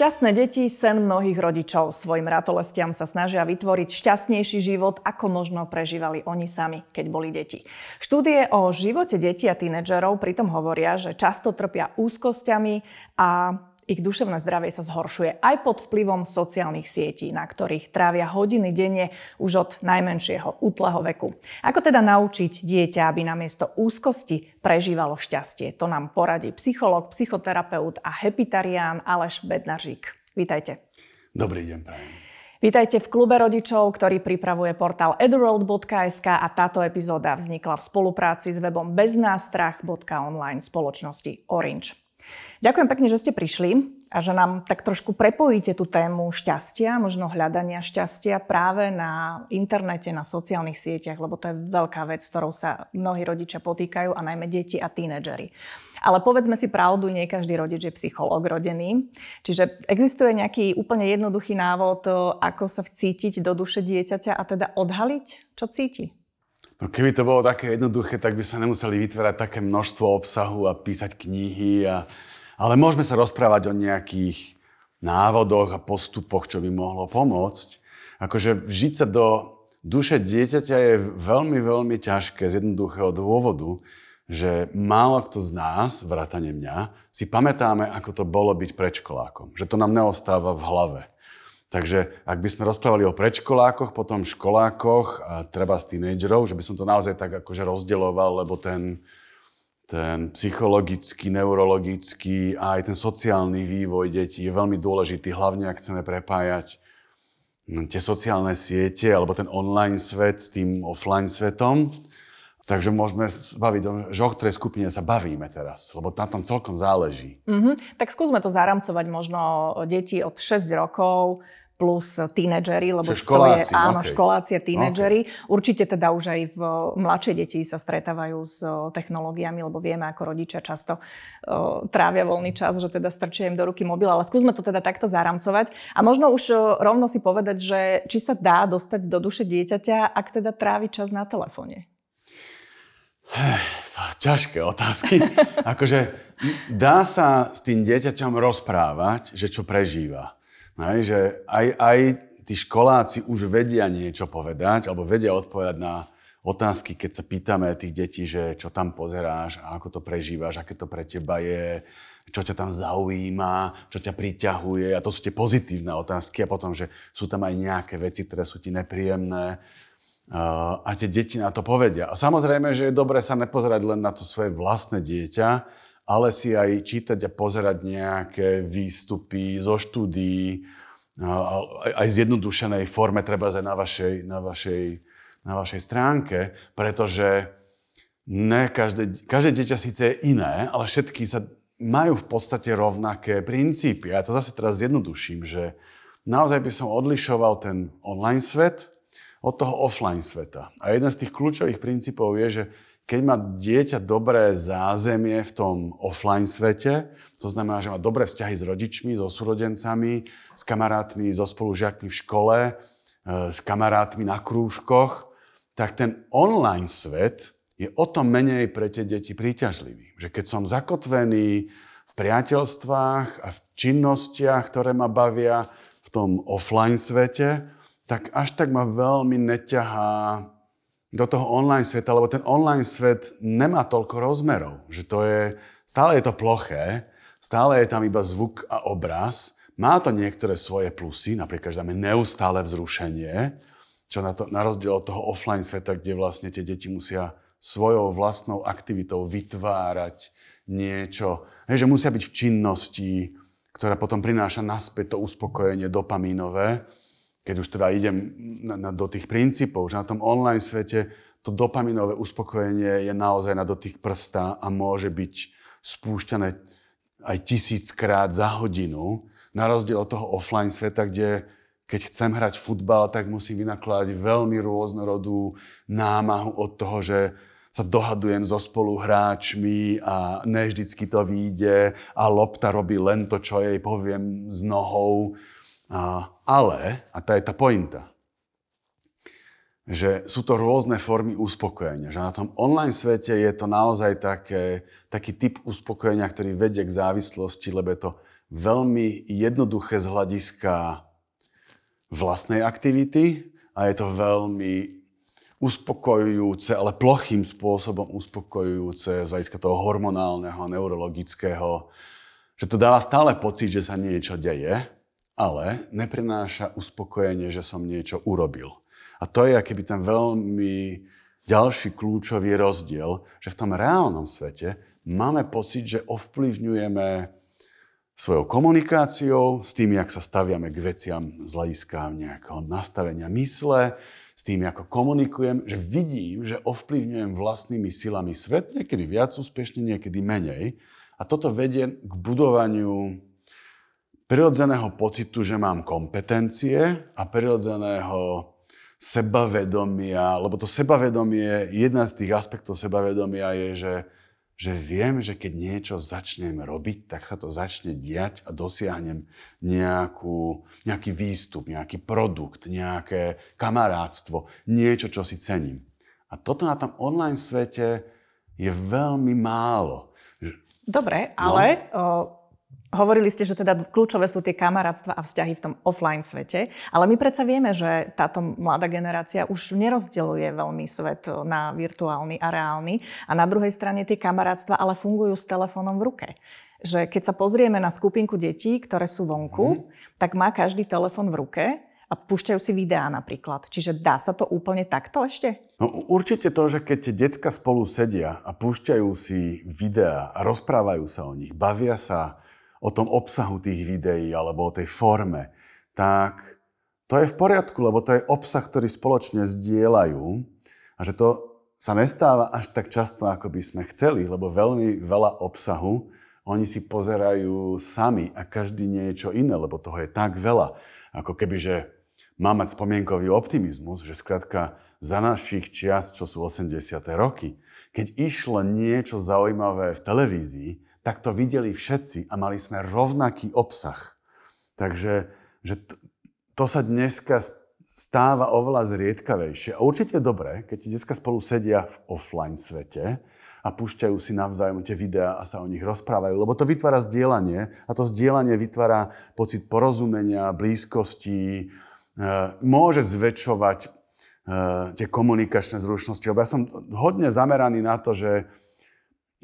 Šťastné deti, sen mnohých rodičov. Svojim ratolestiam sa snažia vytvoriť šťastnejší život, ako možno prežívali oni sami, keď boli deti. Štúdie o živote detí a tínedžerov pritom hovoria, že často trpia úzkosťami a ich duševné zdravie sa zhoršuje aj pod vplyvom sociálnych sietí, na ktorých trávia hodiny denne už od najmenšieho útleho veku. Ako teda naučiť dieťa, aby namiesto úzkosti prežívalo šťastie? To nám poradí psycholog, psychoterapeut a hepitarián Aleš Bednaržík. Vítajte. Dobrý deň, prajem. Vítajte v klube rodičov, ktorý pripravuje portál eduroad.sk a táto epizóda vznikla v spolupráci s webom beznástrach.online spoločnosti Orange. Ďakujem pekne, že ste prišli a že nám tak trošku prepojíte tú tému šťastia, možno hľadania šťastia práve na internete, na sociálnych sieťach, lebo to je veľká vec, s ktorou sa mnohí rodičia potýkajú a najmä deti a tínedžeri. Ale povedzme si pravdu, nie každý rodič je psychológ rodený. Čiže existuje nejaký úplne jednoduchý návod, ako sa vcítiť do duše dieťaťa a teda odhaliť, čo cíti? No keby to bolo také jednoduché, tak by sme nemuseli vytvárať také množstvo obsahu a písať knihy. A... Ale môžeme sa rozprávať o nejakých návodoch a postupoch, čo by mohlo pomôcť. Akože vžiť sa do duše dieťaťa je veľmi, veľmi ťažké z jednoduchého dôvodu, že málo kto z nás, vrátane mňa, si pamätáme, ako to bolo byť predškolákom. Že to nám neostáva v hlave. Takže ak by sme rozprávali o predškolákoch, potom školákoch a treba z tínedžerov, že by som to naozaj tak akože rozdeľoval, lebo ten, ten psychologický, neurologický a aj ten sociálny vývoj detí je veľmi dôležitý, hlavne ak chceme prepájať hm, tie sociálne siete alebo ten online svet s tým offline svetom. Takže môžeme baviť že o ktorej skupine sa bavíme teraz, lebo na tom celkom záleží. Mm-hmm. Tak skúsme to zaramcovať možno deti od 6 rokov, plus tínedžeri, lebo školáci, to je áno, okay. školáci a tínedžeri. Okay. Určite teda už aj v mladšie deti sa stretávajú s technológiami, lebo vieme, ako rodičia často uh, trávia voľný čas, že teda strčia im do ruky mobil, ale skúsme to teda takto zaramcovať. A možno už rovno si povedať, že či sa dá dostať do duše dieťaťa, ak teda trávi čas na telefóne. Ťažké otázky. akože dá sa s tým dieťaťom rozprávať, že čo prežíva. Hej, že aj, aj tí školáci už vedia niečo povedať, alebo vedia odpovedať na otázky, keď sa pýtame tých detí, že čo tam pozeráš a ako to prežívaš, aké to pre teba je, čo ťa tam zaujíma, čo ťa priťahuje. A to sú tie pozitívne otázky. A potom, že sú tam aj nejaké veci, ktoré sú ti nepríjemné. A tie deti na to povedia. A samozrejme, že je dobre sa nepozerať len na to svoje vlastné dieťa, ale si aj čítať a pozerať nejaké výstupy zo štúdií, aj zjednodušenej forme, treba aj na vašej, na vašej, na vašej stránke, pretože ne každé, každé dieťa síce je iné, ale všetky sa majú v podstate rovnaké princípy. Ja to zase teraz zjednoduším, že naozaj by som odlišoval ten online svet od toho offline sveta. A jeden z tých kľúčových princípov je, že keď má dieťa dobré zázemie v tom offline svete, to znamená, že má dobré vzťahy s rodičmi, so súrodencami, s kamarátmi, so spolužiakmi v škole, e, s kamarátmi na krúžkoch, tak ten online svet je o to menej pre tie deti príťažlivý. Že keď som zakotvený v priateľstvách a v činnostiach, ktoré ma bavia v tom offline svete, tak až tak ma veľmi neťahá do toho online sveta, lebo ten online svet nemá toľko rozmerov. Že to je, stále je to ploché, stále je tam iba zvuk a obraz. Má to niektoré svoje plusy, napríklad, že je neustále vzrušenie, čo na, to, na rozdiel od toho offline sveta, kde vlastne tie deti musia svojou vlastnou aktivitou vytvárať niečo, hej, že musia byť v činnosti, ktorá potom prináša naspäť to uspokojenie dopamínové keď už teda idem na, na, do tých princípov, že na tom online svete to dopaminové uspokojenie je naozaj na dotyk prsta a môže byť spúšťané aj tisíckrát za hodinu, na rozdiel od toho offline sveta, kde keď chcem hrať futbal, tak musím vynakladať veľmi rôznorodú námahu od toho, že sa dohadujem so spoluhráčmi a ne vždycky to vyjde a lopta robí len to, čo jej poviem s nohou a, ale, a tá je tá pointa, že sú to rôzne formy uspokojenia. Že na tom online svete je to naozaj také, taký typ uspokojenia, ktorý vedie k závislosti, lebo je to veľmi jednoduché z hľadiska vlastnej aktivity a je to veľmi uspokojujúce, ale plochým spôsobom uspokojujúce z hľadiska toho hormonálneho, neurologického, že to dáva stále pocit, že sa niečo deje, ale neprináša uspokojenie, že som niečo urobil. A to je akýby ten veľmi ďalší kľúčový rozdiel, že v tom reálnom svete máme pocit, že ovplyvňujeme svojou komunikáciou, s tým, jak sa staviame k veciam z hľadiska nejakého nastavenia mysle, s tým, ako komunikujem, že vidím, že ovplyvňujem vlastnými silami svet, niekedy viac úspešne, niekedy menej. A toto vedie k budovaniu prirodzeného pocitu, že mám kompetencie a prirodzeného sebavedomia, lebo to sebavedomie, jedna z tých aspektov sebavedomia je, že, že viem, že keď niečo začnem robiť, tak sa to začne diať a dosiahnem nejakú, nejaký výstup, nejaký produkt, nejaké kamarátstvo, niečo, čo si cením. A toto na tom online svete je veľmi málo. Dobre, ale no. Hovorili ste, že teda kľúčové sú tie kamarátstva a vzťahy v tom offline svete, ale my predsa vieme, že táto mladá generácia už nerozdeluje veľmi svet na virtuálny a reálny a na druhej strane tie kamarátstva ale fungujú s telefónom v ruke. Že keď sa pozrieme na skupinku detí, ktoré sú vonku, mm. tak má každý telefón v ruke a púšťajú si videá napríklad. Čiže dá sa to úplne takto ešte? No určite to, že keď decka spolu sedia a púšťajú si videá a rozprávajú sa o nich, bavia sa o tom obsahu tých videí alebo o tej forme, tak to je v poriadku, lebo to je obsah, ktorý spoločne zdieľajú a že to sa nestáva až tak často, ako by sme chceli, lebo veľmi veľa obsahu oni si pozerajú sami a každý niečo iné, lebo toho je tak veľa. Ako keby, že má mať spomienkový optimizmus, že skrátka za našich čias, čo sú 80. roky, keď išlo niečo zaujímavé v televízii, tak to videli všetci a mali sme rovnaký obsah. Takže že to, to sa dneska stáva oveľa zriedkavejšie. A určite je dobré, keď ti dneska spolu sedia v offline svete a púšťajú si navzájom tie videá a sa o nich rozprávajú, lebo to vytvára zdieľanie a to zdieľanie vytvára pocit porozumenia, blízkosti, e, môže zväčšovať e, tie komunikačné zručnosti. Lebo ja som hodne zameraný na to, že,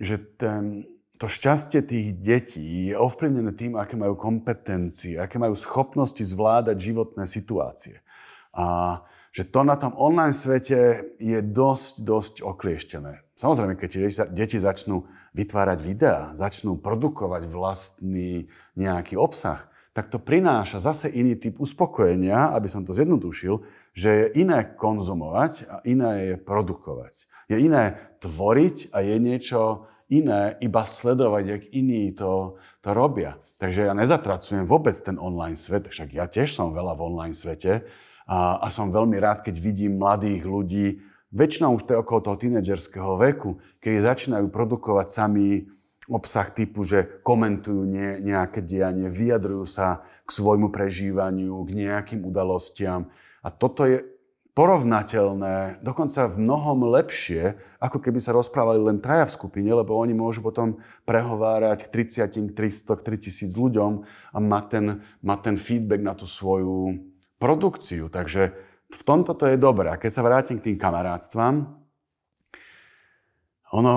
že ten, to šťastie tých detí je ovplyvnené tým, aké majú kompetencie, aké majú schopnosti zvládať životné situácie. A že to na tom online svete je dosť, dosť oklieštené. Samozrejme, keď deti začnú vytvárať videá, začnú produkovať vlastný nejaký obsah, tak to prináša zase iný typ uspokojenia, aby som to zjednodušil, že je iné konzumovať a iné je produkovať. Je iné tvoriť a je niečo iné iba sledovať, jak iní to, to robia. Takže ja nezatracujem vôbec ten online svet, však ja tiež som veľa v online svete a, a som veľmi rád, keď vidím mladých ľudí, väčšinou už to je okolo toho tínedžerského veku, kedy začínajú produkovať sami obsah typu, že komentujú nie, nejaké dianie, vyjadrujú sa k svojmu prežívaniu, k nejakým udalostiam. A toto je porovnateľné, dokonca v mnohom lepšie, ako keby sa rozprávali len traja v skupine, lebo oni môžu potom prehovárať k 30, k 300, k 3000 ľuďom a mať ten, mať ten feedback na tú svoju produkciu. Takže v tomto to je dobré. A keď sa vrátim k tým kamarátstvám, ono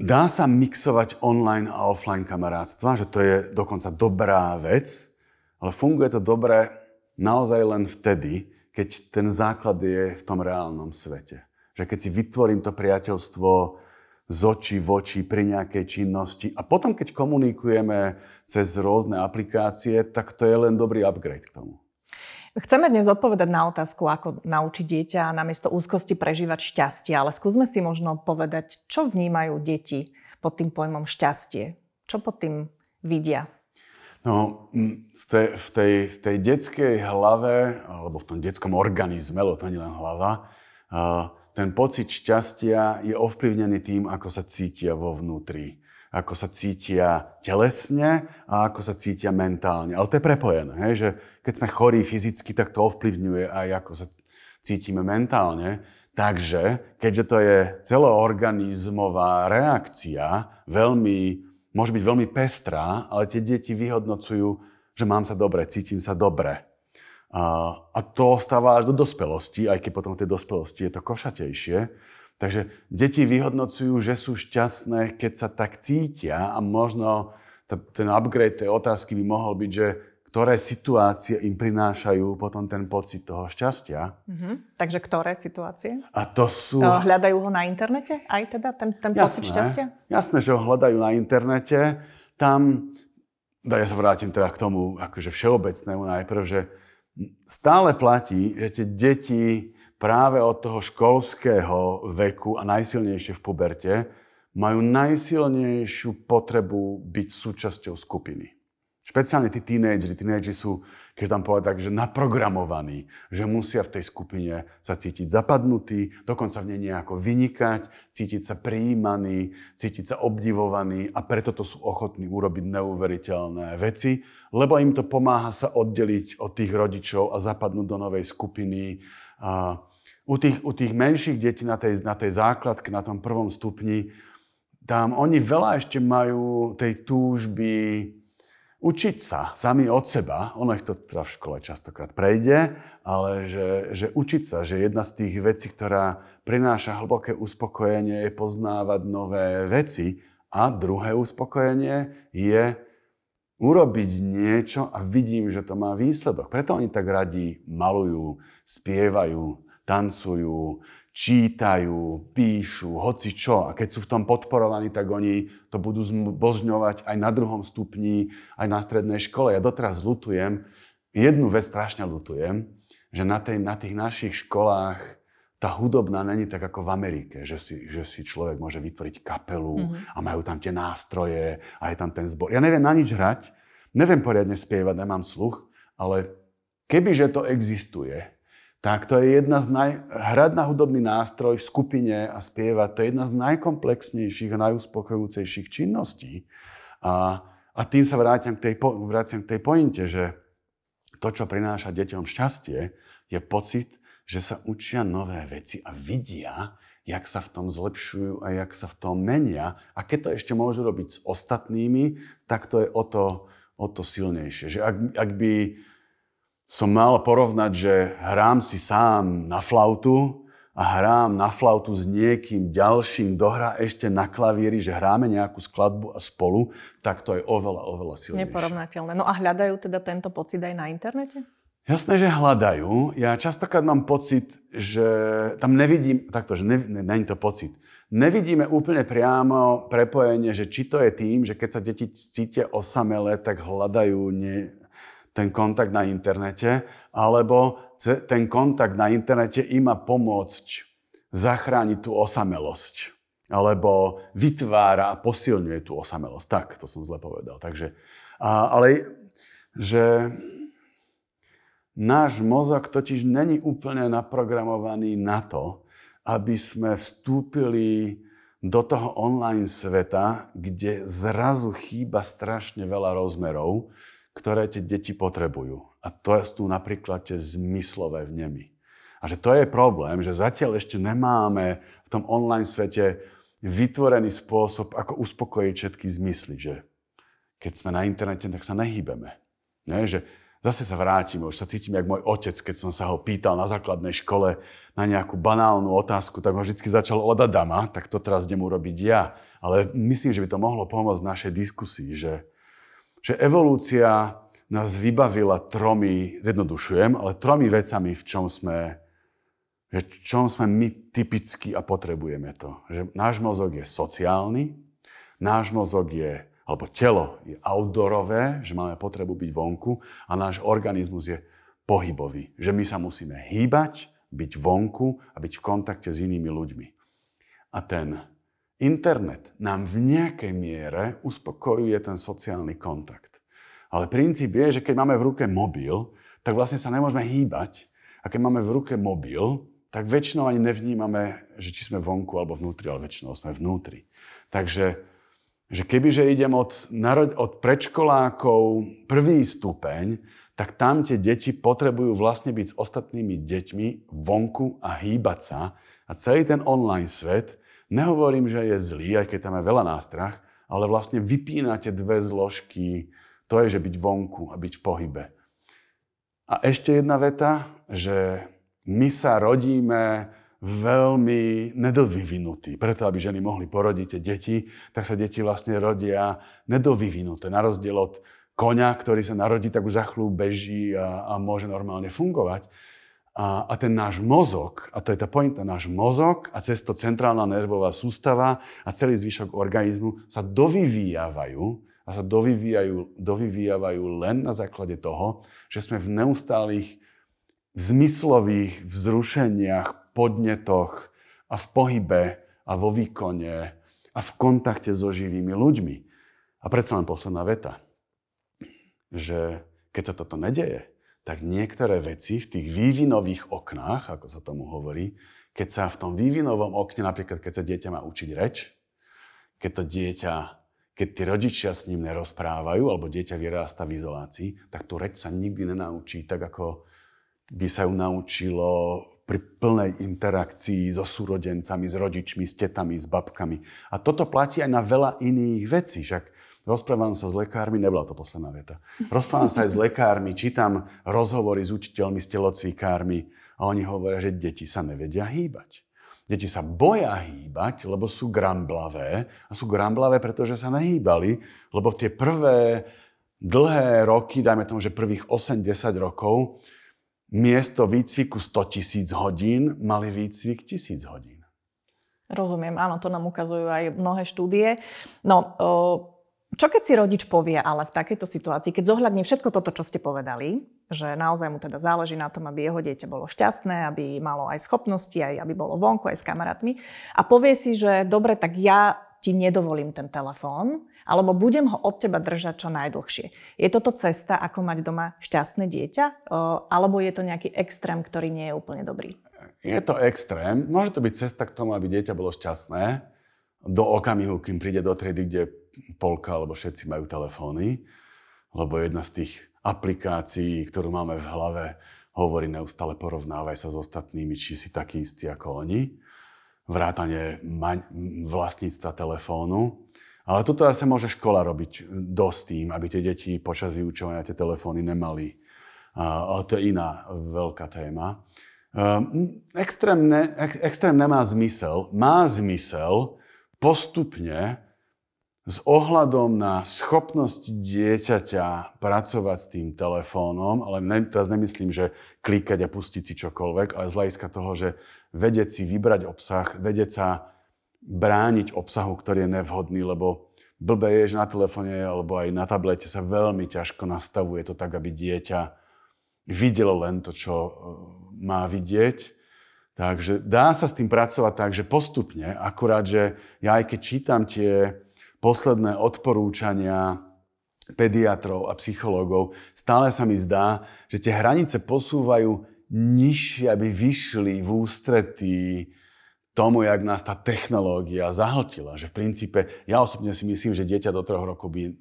dá sa mixovať online a offline kamarátstva, že to je dokonca dobrá vec, ale funguje to dobre naozaj len vtedy, keď ten základ je v tom reálnom svete. Že keď si vytvorím to priateľstvo z očí v oči pri nejakej činnosti a potom, keď komunikujeme cez rôzne aplikácie, tak to je len dobrý upgrade k tomu. Chceme dnes odpovedať na otázku, ako naučiť dieťa namiesto úzkosti prežívať šťastie, ale skúsme si možno povedať, čo vnímajú deti pod tým pojmom šťastie. Čo pod tým vidia? No, v tej, v, tej, v tej detskej hlave, alebo v tom detskom organizme, lebo to nie len hlava, ten pocit šťastia je ovplyvnený tým, ako sa cítia vo vnútri. Ako sa cítia telesne a ako sa cítia mentálne. Ale to je prepojené, hej? že keď sme chorí fyzicky, tak to ovplyvňuje aj ako sa cítime mentálne. Takže, keďže to je celoorganizmová reakcia, veľmi môže byť veľmi pestrá, ale tie deti vyhodnocujú, že mám sa dobre, cítim sa dobre. A, to ostáva až do dospelosti, aj keď potom v tej dospelosti je to košatejšie. Takže deti vyhodnocujú, že sú šťastné, keď sa tak cítia a možno ten upgrade tej otázky by mohol byť, že ktoré situácie im prinášajú potom ten pocit toho šťastia. Mm-hmm. Takže ktoré situácie? A to sú... Hľadajú ho na internete aj teda, ten, ten Jasné. pocit šťastia? Jasné, že ho hľadajú na internete. Tam, da ja sa vrátim teda k tomu akože všeobecnému najprv, že stále platí, že tie deti práve od toho školského veku a najsilnejšie v puberte majú najsilnejšiu potrebu byť súčasťou skupiny. Špeciálne tí tínejdžeri. Tínejdžeri sú, keď tam povedať tak, že naprogramovaní, že musia v tej skupine sa cítiť zapadnutí, dokonca v nej nejako vynikať, cítiť sa prijímaní, cítiť sa obdivovaní a preto to sú ochotní urobiť neuveriteľné veci, lebo im to pomáha sa oddeliť od tých rodičov a zapadnúť do novej skupiny. A u tých, u tých menších detí na tej, na tej základke, na tom prvom stupni, tam oni veľa ešte majú tej túžby učiť sa sami od seba, ono ich to teda v škole častokrát prejde, ale že, že učiť sa, že jedna z tých vecí, ktorá prináša hlboké uspokojenie, je poznávať nové veci a druhé uspokojenie je urobiť niečo a vidím, že to má výsledok. Preto oni tak radi malujú, spievajú, tancujú, čítajú, píšu, hoci čo. A keď sú v tom podporovaní, tak oni to budú zbožňovať aj na druhom stupni, aj na strednej škole. Ja doteraz lutujem, jednu vec strašne lutujem, že na, tej, na tých našich školách tá hudobná není tak ako v Amerike, že si, že si človek môže vytvoriť kapelu mm-hmm. a majú tam tie nástroje a je tam ten zbor. Ja neviem na nič hrať, neviem poriadne spievať, nemám sluch, ale kebyže to existuje, tak to je jedna z naj... hrať na hudobný nástroj v skupine a spievať, to je jedna z najkomplexnejších a najuspokojujúcejších činností. A, a tým sa vrátim k tej, vrátim k tej pointe, že to, čo prináša deťom šťastie, je pocit, že sa učia nové veci a vidia, jak sa v tom zlepšujú a jak sa v tom menia. A keď to ešte môžu robiť s ostatnými, tak to je o to, o to silnejšie. Že ak, ak by som mal porovnať, že hrám si sám na flautu a hrám na flautu s niekým ďalším, kto hrá ešte na klavíri, že hráme nejakú skladbu a spolu, tak to je oveľa, oveľa silnejšie. Neporovnateľné. No a hľadajú teda tento pocit aj na internete? Jasné, že hľadajú. Ja častokrát mám pocit, že tam nevidím, takto, že ne, ne, není to pocit. Nevidíme úplne priamo prepojenie, že či to je tým, že keď sa deti cítia osamele, tak hľadajú ne, ten kontakt na internete, alebo ten kontakt na internete im má pomôcť zachrániť tú osamelosť. Alebo vytvára a posilňuje tú osamelosť. Tak, to som zle povedal. Takže, a, ale že náš mozog totiž není úplne naprogramovaný na to, aby sme vstúpili do toho online sveta, kde zrazu chýba strašne veľa rozmerov, ktoré tie deti potrebujú. A to sú napríklad tie zmyslové vnemy. A že to je problém, že zatiaľ ešte nemáme v tom online svete vytvorený spôsob, ako uspokojiť všetky zmysly. Že keď sme na internete, tak sa nehýbeme. Nie? Že zase sa vrátime, už sa cítim jak môj otec, keď som sa ho pýtal na základnej škole na nejakú banálnu otázku, tak ho vždy začal od Adama, tak to teraz idem urobiť ja. Ale myslím, že by to mohlo pomôcť našej diskusii, že, že evolúcia nás vybavila tromi, zjednodušujem, ale tromi vecami, v čom sme, že čom sme my typicky a potrebujeme to. Že náš mozog je sociálny, náš mozog je, alebo telo je outdoorové, že máme potrebu byť vonku a náš organizmus je pohybový, že my sa musíme hýbať, byť vonku a byť v kontakte s inými ľuďmi. A ten Internet nám v nejakej miere uspokojuje ten sociálny kontakt. Ale princíp je, že keď máme v ruke mobil, tak vlastne sa nemôžeme hýbať. A keď máme v ruke mobil, tak väčšinou ani nevnímame, že či sme vonku alebo vnútri, ale väčšinou sme vnútri. Takže že kebyže idem od, od predškolákov prvý stupeň, tak tam tie deti potrebujú vlastne byť s ostatnými deťmi vonku a hýbať sa. A celý ten online svet Nehovorím, že je zlý, aj keď tam je veľa nástrah, ale vlastne vypínate dve zložky. To je, že byť vonku a byť v pohybe. A ešte jedna veta, že my sa rodíme veľmi nedovyvinutí. Preto, aby ženy mohli porodiť deti, tak sa deti vlastne rodia nedovyvinuté. Na rozdiel od koňa, ktorý sa narodí, tak už za chvíľu beží a, a môže normálne fungovať. A, a ten náš mozog, a to je tá pointa, náš mozog a cez to centrálna nervová sústava a celý zvyšok organizmu sa dovyvíjavajú a sa dovyvíjajú, dovyvíjavajú len na základe toho, že sme v neustálých zmyslových vzrušeniach, podnetoch a v pohybe a vo výkone a v kontakte so živými ľuďmi. A predsa len posledná veta, že keď sa toto nedeje, tak niektoré veci v tých vývinových oknách, ako sa tomu hovorí, keď sa v tom vývinovom okne, napríklad keď sa dieťa má učiť reč, keď to dieťa, keď tí rodičia s ním nerozprávajú, alebo dieťa vyrasta v izolácii, tak tú reč sa nikdy nenaučí tak, ako by sa ju naučilo pri plnej interakcii so súrodencami, s rodičmi, s tetami, s babkami. A toto platí aj na veľa iných vecí. Však Rozprávam sa s lekármi, nebola to posledná veta. Rozprávam sa aj s lekármi, čítam rozhovory s učiteľmi, s telocvikármi a oni hovoria, že deti sa nevedia hýbať. Deti sa boja hýbať, lebo sú gramblavé. A sú gramblavé, pretože sa nehýbali, lebo tie prvé dlhé roky, dajme tomu, že prvých 8-10 rokov, miesto výcviku 100 tisíc hodín mali výcvik 1000 hodín. Rozumiem, áno, to nám ukazujú aj mnohé štúdie. No, čo keď si rodič povie ale v takejto situácii, keď zohľadní všetko toto, čo ste povedali, že naozaj mu teda záleží na tom, aby jeho dieťa bolo šťastné, aby malo aj schopnosti, aj aby bolo vonku, aj s kamarátmi a povie si, že dobre, tak ja ti nedovolím ten telefón, alebo budem ho od teba držať čo najdlhšie. Je toto cesta, ako mať doma šťastné dieťa, alebo je to nejaký extrém, ktorý nie je úplne dobrý? Je to extrém. Môže to byť cesta k tomu, aby dieťa bolo šťastné do okamihu, kým príde do triedy, kde polka alebo všetci majú telefóny, lebo jedna z tých aplikácií, ktorú máme v hlave, hovorí neustále porovnávaj sa s ostatnými, či si taký istý ako oni. Vrátanie vlastníctva telefónu. Ale toto zase môže škola robiť dosť tým, aby tie deti počas vyučovania tie telefóny nemali. Ale to je iná veľká téma. Ehm, extrém, ne, extrém nemá zmysel. Má zmysel postupne s ohľadom na schopnosť dieťaťa pracovať s tým telefónom, ale ne, teraz nemyslím, že klikať a pustiť si čokoľvek, ale z hľadiska toho, že vedieť si vybrať obsah, vedieť sa brániť obsahu, ktorý je nevhodný, lebo blbé je, že na telefóne alebo aj na tablete sa veľmi ťažko nastavuje to tak, aby dieťa videlo len to, čo e, má vidieť. Takže dá sa s tým pracovať tak, že postupne, akurát, že ja aj keď čítam tie posledné odporúčania pediatrov a psychológov, stále sa mi zdá, že tie hranice posúvajú nižšie, aby vyšli v ústretí tomu, jak nás tá technológia zahltila. Že v princípe, ja osobne si myslím, že dieťa do troch rokov by...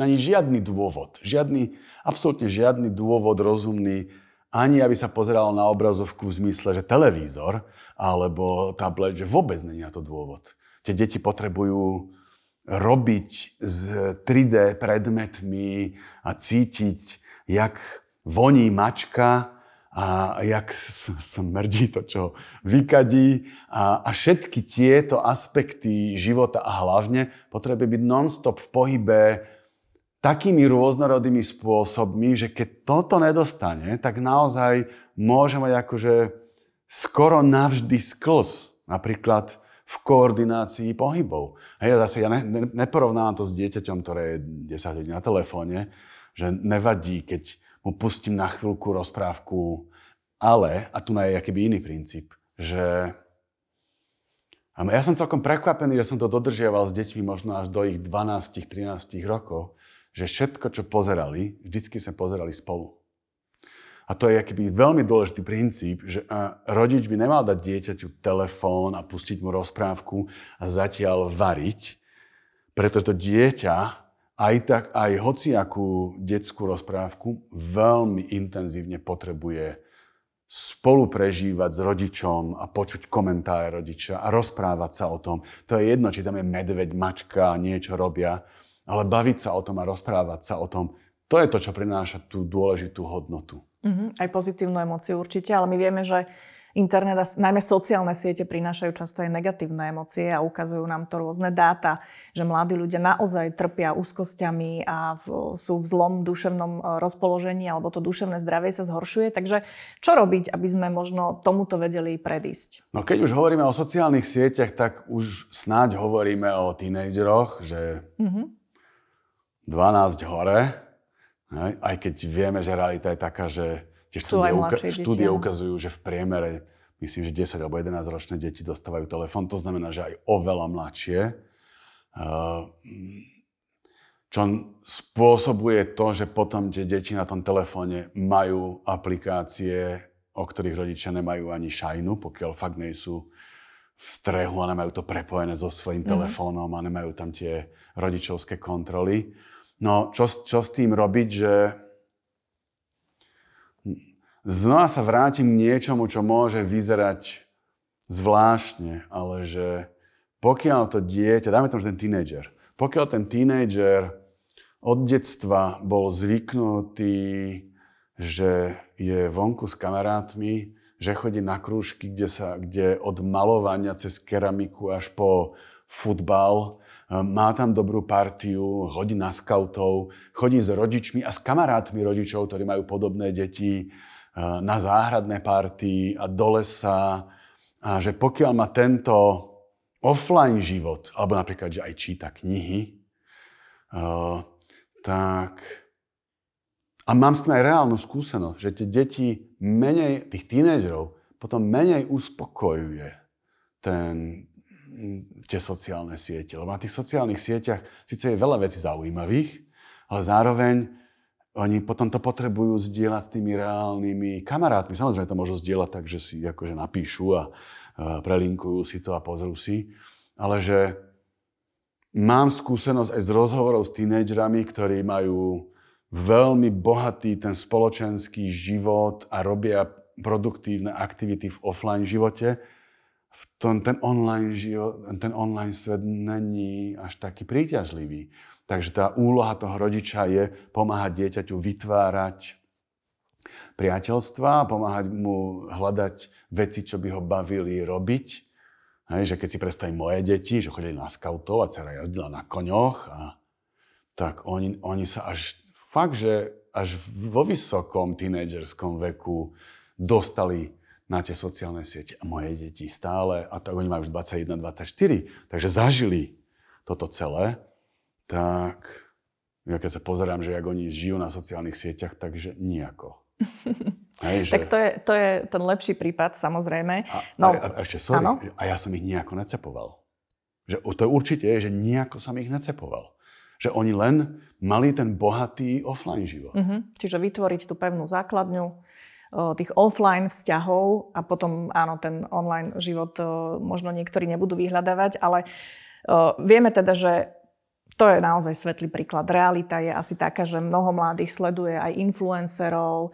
Není žiadny dôvod, žiadny, absolútne žiadny dôvod rozumný, ani aby sa pozeralo na obrazovku v zmysle, že televízor alebo tablet, že vôbec není na to dôvod. Tie deti potrebujú robiť s 3D predmetmi a cítiť, jak voní mačka a jak smrdí to, čo vykadí. A, a všetky tieto aspekty života a hlavne potrebuje byť non-stop v pohybe takými rôznorodými spôsobmi, že keď toto nedostane, tak naozaj môže mať akože skoro navždy sklz. Napríklad v koordinácii pohybov. Hej, zase ja ne, ne, neporovnávam to s dieťaťom, ktoré je 10 hodín na telefóne, že nevadí, keď mu pustím na chvíľku rozprávku, ale, a tu je akýby iný princíp, že ja som celkom prekvapený, že som to dodržiaval s deťmi možno až do ich 12-13 rokov, že všetko, čo pozerali, vždycky sme pozerali spolu. A to je akýby veľmi dôležitý princíp, že rodič by nemal dať dieťaťu telefón a pustiť mu rozprávku a zatiaľ variť, pretože to dieťa aj tak, aj hociakú detskú rozprávku veľmi intenzívne potrebuje spolu prežívať s rodičom a počuť komentáre rodiča a rozprávať sa o tom. To je jedno, či tam je medveď, mačka, niečo robia, ale baviť sa o tom a rozprávať sa o tom, to je to, čo prináša tú dôležitú hodnotu. Uh-huh. Aj pozitívnu emóciu určite, ale my vieme, že internet a najmä sociálne siete prinášajú často aj negatívne emócie a ukazujú nám to rôzne dáta, že mladí ľudia naozaj trpia úzkosťami a v, sú v zlom duševnom e, rozpoložení alebo to duševné zdravie sa zhoršuje. Takže čo robiť, aby sme možno tomuto vedeli predísť? No keď už hovoríme o sociálnych sieťach, tak už snáď hovoríme o tínejdžeroch, že mm-hmm. 12 hore, aj keď vieme, že realita je taká, že Tie štúdie, uka- štúdie ukazujú, že v priemere, myslím, že 10 alebo 11 ročné deti dostávajú telefón. To znamená, že aj oveľa mladšie. Čo spôsobuje to, že potom tie deti na tom telefóne majú aplikácie, o ktorých rodičia nemajú ani šajnu, pokiaľ fakt nie sú v strehu a nemajú to prepojené so svojím mm-hmm. telefónom a nemajú tam tie rodičovské kontroly. No, čo, čo s tým robiť, že znova sa vrátim k niečomu, čo môže vyzerať zvláštne, ale že pokiaľ to dieťa, dáme tomu, že ten tínedžer, pokiaľ ten tínedžer od detstva bol zvyknutý, že je vonku s kamarátmi, že chodí na krúžky, kde, sa, kde od malovania cez keramiku až po futbal, má tam dobrú partiu, chodí na skautov, chodí s rodičmi a s kamarátmi rodičov, ktorí majú podobné deti, na záhradné party a do lesa. A že pokiaľ má tento offline život, alebo napríklad, že aj číta knihy, tak... A mám s tým aj reálnu skúsenosť, že tie deti menej, tých tínežerov, potom menej uspokojuje ten, tie sociálne siete. Lebo na tých sociálnych sieťach síce je veľa vecí zaujímavých, ale zároveň oni potom to potrebujú zdieľať s tými reálnymi kamarátmi. Samozrejme to môžu zdieľať tak, že si akože napíšu a prelinkujú si to a pozrú si. Ale že mám skúsenosť aj z rozhovorov s tínejdžerami, ktorí majú veľmi bohatý ten spoločenský život a robia produktívne aktivity v offline živote. V tom, ten, online život, ten online svet není až taký príťažlivý. Takže tá úloha toho rodiča je pomáhať dieťaťu vytvárať priateľstva, pomáhať mu hľadať veci, čo by ho bavili robiť. Hej, že keď si predstavím moje deti, že chodili na skautov a dcera jazdila na koňoch, a, tak oni, oni sa až fakt, že až vo vysokom tínedžerskom veku dostali na tie sociálne siete. Moje deti stále, a tak oni majú už 21, 24, takže zažili toto celé tak ja keď sa pozerám, že jak oni žijú na sociálnych sieťach, takže nejako. Hej, že... Tak to je, to je ten lepší prípad, samozrejme. A, no, a, a ešte, sorry, ano? a ja som ich nejako necepoval. Že, to je určite že nejako som ich necepoval. Že oni len mali ten bohatý offline život. Uh-huh. Čiže vytvoriť tú pevnú základňu tých offline vzťahov a potom áno, ten online život možno niektorí nebudú vyhľadávať, ale vieme teda, že to je naozaj svetlý príklad. Realita je asi taká, že mnoho mladých sleduje aj influencerov,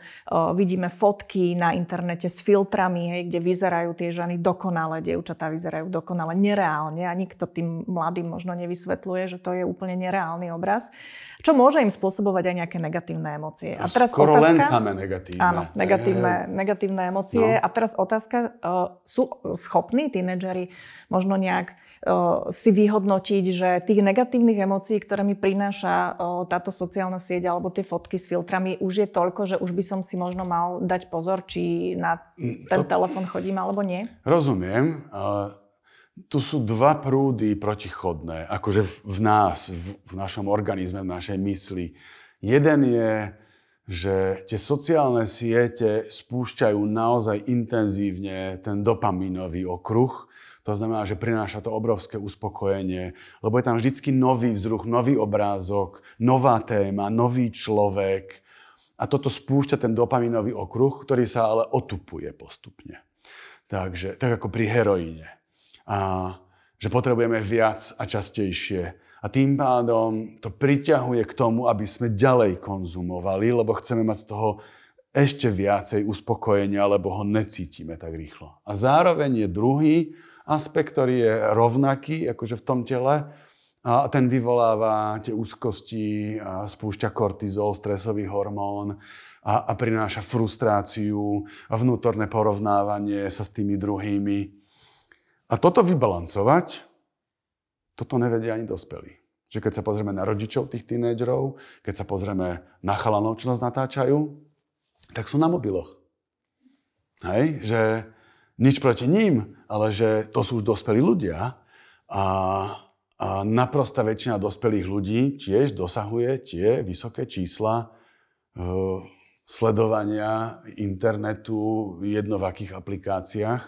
vidíme fotky na internete s filtrami, hej, kde vyzerajú tie ženy dokonale, dievčatá vyzerajú dokonale nereálne a nikto tým mladým možno nevysvetľuje, že to je úplne nereálny obraz, čo môže im spôsobovať aj nejaké negatívne emócie. A teraz Skoro otázka, len samé negatívne. Áno, negatívne, negatívne emócie. No. A teraz otázka, sú schopní tínedžeri možno nejak si vyhodnotiť, že tých negatívnych emócií, ktoré mi prináša táto sociálna sieť alebo tie fotky s filtrami, už je toľko, že už by som si možno mal dať pozor, či na mm, ten to... telefon chodím alebo nie? Rozumiem. Tu sú dva prúdy protichodné, akože v nás, v, v našom organizme, v našej mysli. Jeden je, že tie sociálne siete spúšťajú naozaj intenzívne ten dopaminový okruh, to znamená, že prináša to obrovské uspokojenie, lebo je tam vždycky nový vzruch, nový obrázok, nová téma, nový človek. A toto spúšťa ten dopaminový okruh, ktorý sa ale otupuje postupne. Takže, tak ako pri heroíne. A že potrebujeme viac a častejšie. A tým pádom to priťahuje k tomu, aby sme ďalej konzumovali, lebo chceme mať z toho ešte viacej uspokojenia, lebo ho necítime tak rýchlo. A zároveň je druhý aspekt, ktorý je rovnaký, akože v tom tele, a ten vyvoláva tie úzkosti, spúšťa kortizol, stresový hormón a, a prináša frustráciu a vnútorné porovnávanie sa s tými druhými. A toto vybalancovať, toto nevedia ani dospelí. Že keď sa pozrieme na rodičov tých tínedžerov, keď sa pozrieme na chalanov, čo nás natáčajú, tak sú na mobiloch. Hej, že nič proti ním, ale že to sú už dospelí ľudia a, a naprosta väčšina dospelých ľudí tiež dosahuje tie vysoké čísla e, sledovania internetu v jednovakých aplikáciách.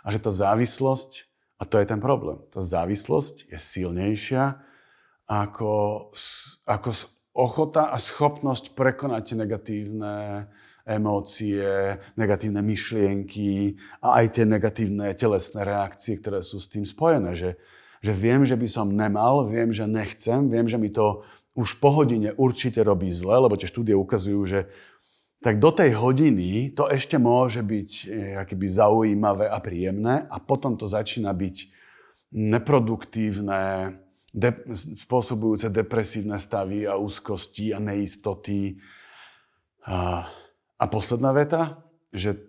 A že tá závislosť, a to je ten problém, tá závislosť je silnejšia ako, ako ochota a schopnosť prekonať negatívne emócie, negatívne myšlienky a aj tie negatívne telesné reakcie, ktoré sú s tým spojené. Že, že viem, že by som nemal, viem, že nechcem, viem, že mi to už po hodine určite robí zle, lebo tie štúdie ukazujú, že tak do tej hodiny to ešte môže byť akýby zaujímavé a príjemné a potom to začína byť neproduktívne, de- spôsobujúce depresívne stavy a úzkosti a neistoty. A, a posledná veta, že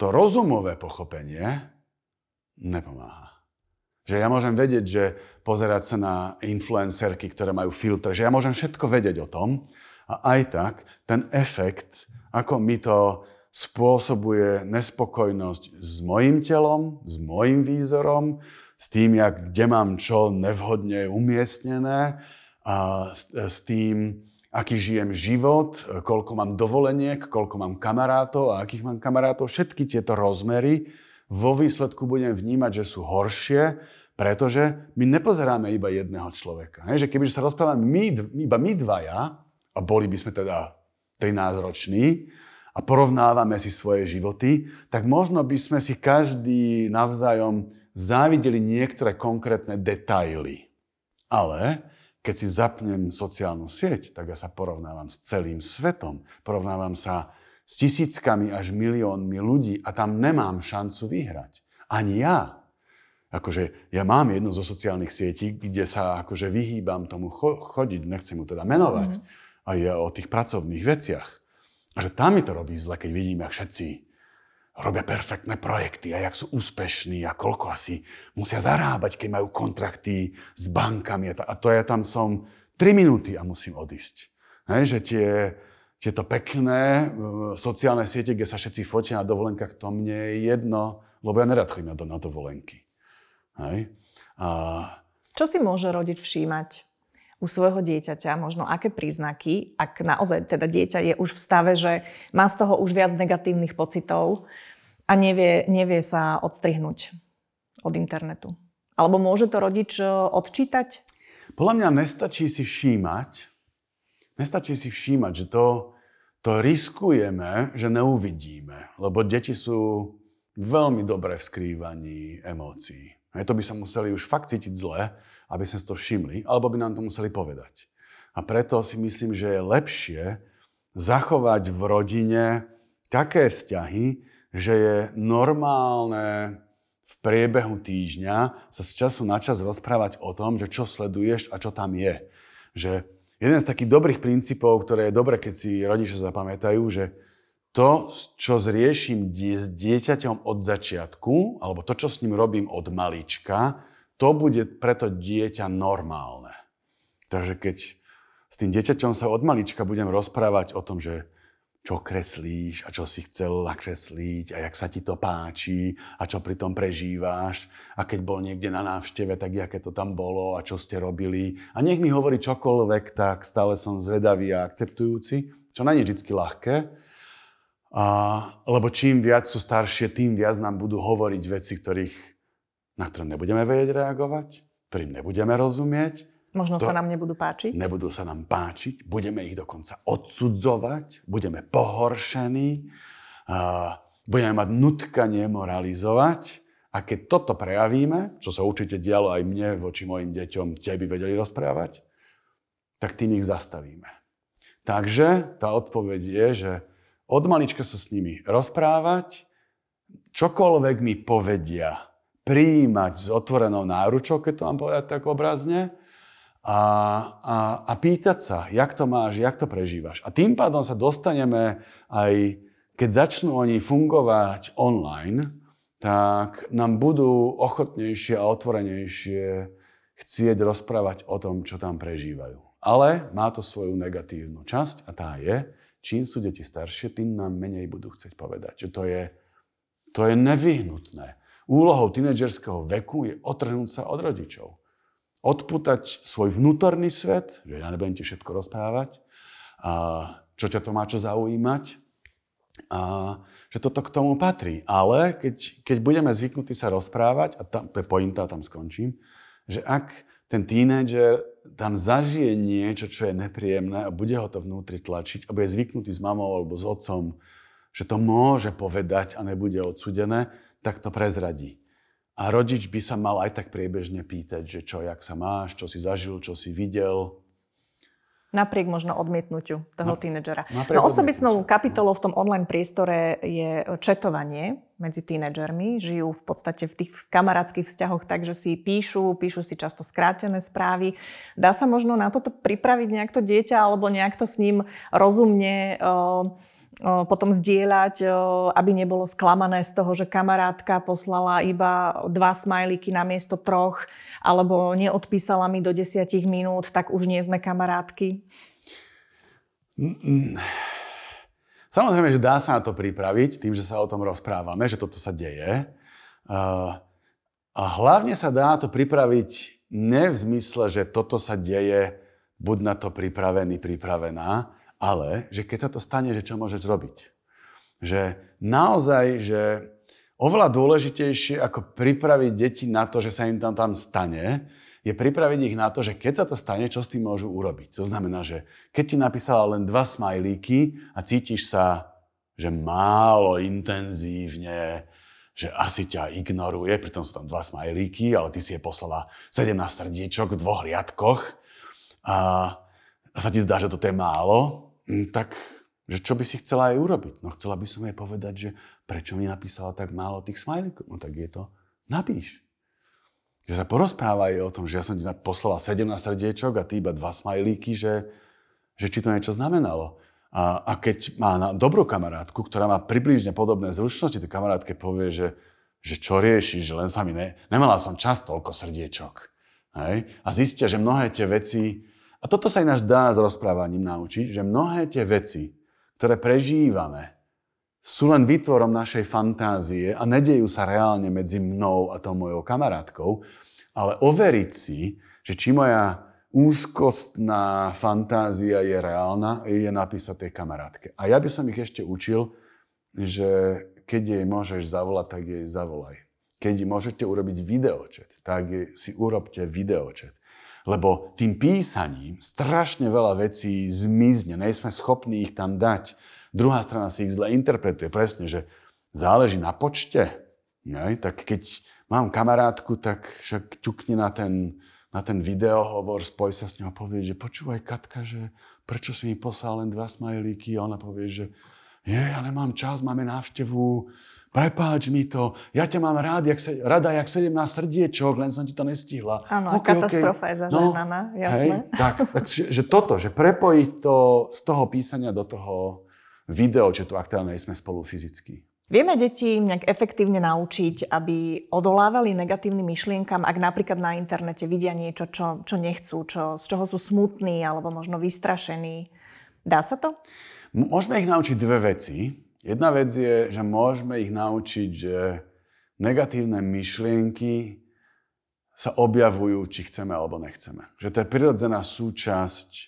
to rozumové pochopenie nepomáha. Že ja môžem vedieť, že pozerať sa na influencerky, ktoré majú filtre, že ja môžem všetko vedieť o tom, a aj tak ten efekt, ako mi to spôsobuje nespokojnosť s mojim telom, s mojim výzorom, s tým, jak, kde mám čo nevhodne umiestnené a s, s tým, aký žijem život, koľko mám dovoleniek, koľko mám kamarátov a akých mám kamarátov. Všetky tieto rozmery vo výsledku budem vnímať, že sú horšie, pretože my nepozeráme iba jedného človeka. Hej, že keby sa rozprávame my, iba my dvaja, a boli by sme teda 13 roční a porovnávame si svoje životy, tak možno by sme si každý navzájom závideli niektoré konkrétne detaily. Ale keď si zapnem sociálnu sieť, tak ja sa porovnávam s celým svetom. Porovnávam sa s tisíckami až miliónmi ľudí a tam nemám šancu vyhrať. Ani ja. Akože ja mám jednu zo sociálnych sietí, kde sa akože vyhýbam tomu chodiť, nechcem mu teda menovať. Mm aj o tých pracovných veciach. A že tam mi to robí zle, keď vidím, jak všetci robia perfektné projekty a jak sú úspešní a koľko asi musia zarábať, keď majú kontrakty s bankami. A to ja tam som 3 minúty a musím odísť. Hej, že tie, tieto pekné uh, sociálne siete, kde sa všetci fotia na dovolenkách, to mne je jedno, lebo ja nerad chodím na dovolenky. Hej? A... Čo si môže rodič všímať u svojho dieťaťa, možno aké príznaky, ak naozaj teda dieťa je už v stave, že má z toho už viac negatívnych pocitov a nevie, nevie sa odstrihnúť od internetu. Alebo môže to rodič e, odčítať? Podľa mňa nestačí si všímať, nestačí si všímať, že to, to riskujeme, že neuvidíme, lebo deti sú veľmi dobré v skrývaní emócií. Aj to by sa museli už fakt cítiť zle, aby sme si to všimli, alebo by nám to museli povedať. A preto si myslím, že je lepšie zachovať v rodine také vzťahy, že je normálne v priebehu týždňa sa z času na čas rozprávať o tom, že čo sleduješ a čo tam je. Že jeden z takých dobrých princípov, ktoré je dobre, keď si rodičia zapamätajú, že to, čo zrieším s dieťaťom od začiatku, alebo to, čo s ním robím od malička, to bude preto dieťa normálne. Takže keď s tým dieťaťom sa od malička budem rozprávať o tom, že čo kreslíš a čo si chcel nakresliť a jak sa ti to páči a čo pri tom prežíváš a keď bol niekde na návšteve, tak aké to tam bolo a čo ste robili. A nech mi hovorí čokoľvek, tak stále som zvedavý a akceptujúci, čo není vždy ľahké. A, lebo čím viac sú staršie, tým viac nám budú hovoriť veci, ktorých na ktoré nebudeme vedieť reagovať, ktorým nebudeme rozumieť. Možno to sa nám nebudú páčiť. Nebudú sa nám páčiť, budeme ich dokonca odsudzovať, budeme pohoršení, budeme mať nutkanie moralizovať. A keď toto prejavíme, čo sa určite dialo aj mne voči mojim deťom, tie by vedeli rozprávať, tak tým ich zastavíme. Takže tá odpoveď je, že od malička sa s nimi rozprávať, čokoľvek mi povedia, prijímať s otvorenou náručou, keď to mám povedať tak obrazne, a, a, a pýtať sa, jak to máš, jak to prežívaš. A tým pádom sa dostaneme aj, keď začnú oni fungovať online, tak nám budú ochotnejšie a otvorenejšie chcieť rozprávať o tom, čo tam prežívajú. Ale má to svoju negatívnu časť a tá je, čím sú deti staršie, tým nám menej budú chcieť povedať. Že to je, to je nevyhnutné. Úlohou tínedžerského veku je otrhnúť sa od rodičov odputať svoj vnútorný svet, že ja nebudem ti všetko rozprávať, a čo ťa to má čo zaujímať, a že toto k tomu patrí. Ale keď, keď budeme zvyknutí sa rozprávať, a tam, to je pointa, tam skončím, že ak ten tínedžer tam zažije niečo, čo je nepríjemné a bude ho to vnútri tlačiť a bude zvyknutý s mamou alebo s otcom, že to môže povedať a nebude odsudené, tak to prezradí. A rodič by sa mal aj tak priebežne pýtať, že čo, jak sa máš, čo si zažil, čo si videl. Napriek možno odmietnutiu toho no, tínedžera. No osobitnou kapitolou v tom online priestore je četovanie medzi tínedžermi. Žijú v podstate v tých kamarátskych vzťahoch tak, že si píšu, píšu si často skrátené správy. Dá sa možno na toto pripraviť nejak to dieťa alebo nejak to s ním rozumne uh, potom zdieľať, aby nebolo sklamané z toho, že kamarátka poslala iba dva smajlíky na miesto troch, alebo neodpísala mi do desiatich minút, tak už nie sme kamarátky? Samozrejme, že dá sa na to pripraviť tým, že sa o tom rozprávame, že toto sa deje. A hlavne sa dá to pripraviť ne v zmysle, že toto sa deje, buď na to pripravený, pripravená, ale že keď sa to stane, že čo môžeš robiť. Že naozaj, že oveľa dôležitejšie ako pripraviť deti na to, že sa im tam tam stane, je pripraviť ich na to, že keď sa to stane, čo s tým môžu urobiť. To znamená, že keď ti napísala len dva smajlíky a cítiš sa, že málo intenzívne, že asi ťa ignoruje, pritom sú tam dva smajlíky, ale ty si je poslala 17 srdiečok v dvoch riadkoch a, sa ti zdá, že toto je málo, tak že čo by si chcela aj urobiť? No chcela by som jej povedať, že prečo mi napísala tak málo tých smajlíkov? No tak je to, napíš. Že sa porozprávaj o tom, že ja som ti poslala 17 srdiečok a ty iba dva smajlíky, že, že či to niečo znamenalo. A, a keď má na dobrú kamarátku, ktorá má približne podobné zručnosti, tej kamarátke povie, že, že čo rieši, že len sa mi ne, nemala som čas toľko srdiečok. Hej? A zistia, že mnohé tie veci a toto sa ináč dá s rozprávaním naučiť, že mnohé tie veci, ktoré prežívame, sú len výtvorom našej fantázie a nedejú sa reálne medzi mnou a tou mojou kamarátkou, ale overiť si, že či moja úzkostná fantázia je reálna, je napísať tej kamarátke. A ja by som ich ešte učil, že keď jej môžeš zavolať, tak jej zavolaj. Keď môžete urobiť videočet, tak si urobte videočet. Lebo tým písaním strašne veľa vecí zmizne, nejsme schopní ich tam dať. Druhá strana si ich zle interpretuje. Presne, že záleží na počte. Nej? Tak keď mám kamarátku, tak však ťukni na ten, na ten videohovor, spoj sa s ňou a povie, že počúvaj Katka, že prečo si mi poslal len dva smajlíky? A ona povie, že je, ja nemám čas, máme návštevu, prepáč mi to, ja ťa mám rád, jak se, rada jak 17 srdiečok, len som ti to nestihla. Áno, okay, katastrofa okay. je zažehnaná, no, jasné. Hej, tak, tak, že toto, že prepojiť to z toho písania do toho video, že tu aktuálne sme spolu fyzicky. Vieme deti nejak efektívne naučiť, aby odolávali negatívnym myšlienkam, ak napríklad na internete vidia niečo, čo, čo nechcú, čo, z čoho sú smutní alebo možno vystrašení. Dá sa to? Môžeme ich naučiť dve veci. Jedna vec je, že môžeme ich naučiť, že negatívne myšlienky sa objavujú, či chceme alebo nechceme. Že to je prirodzená súčasť e,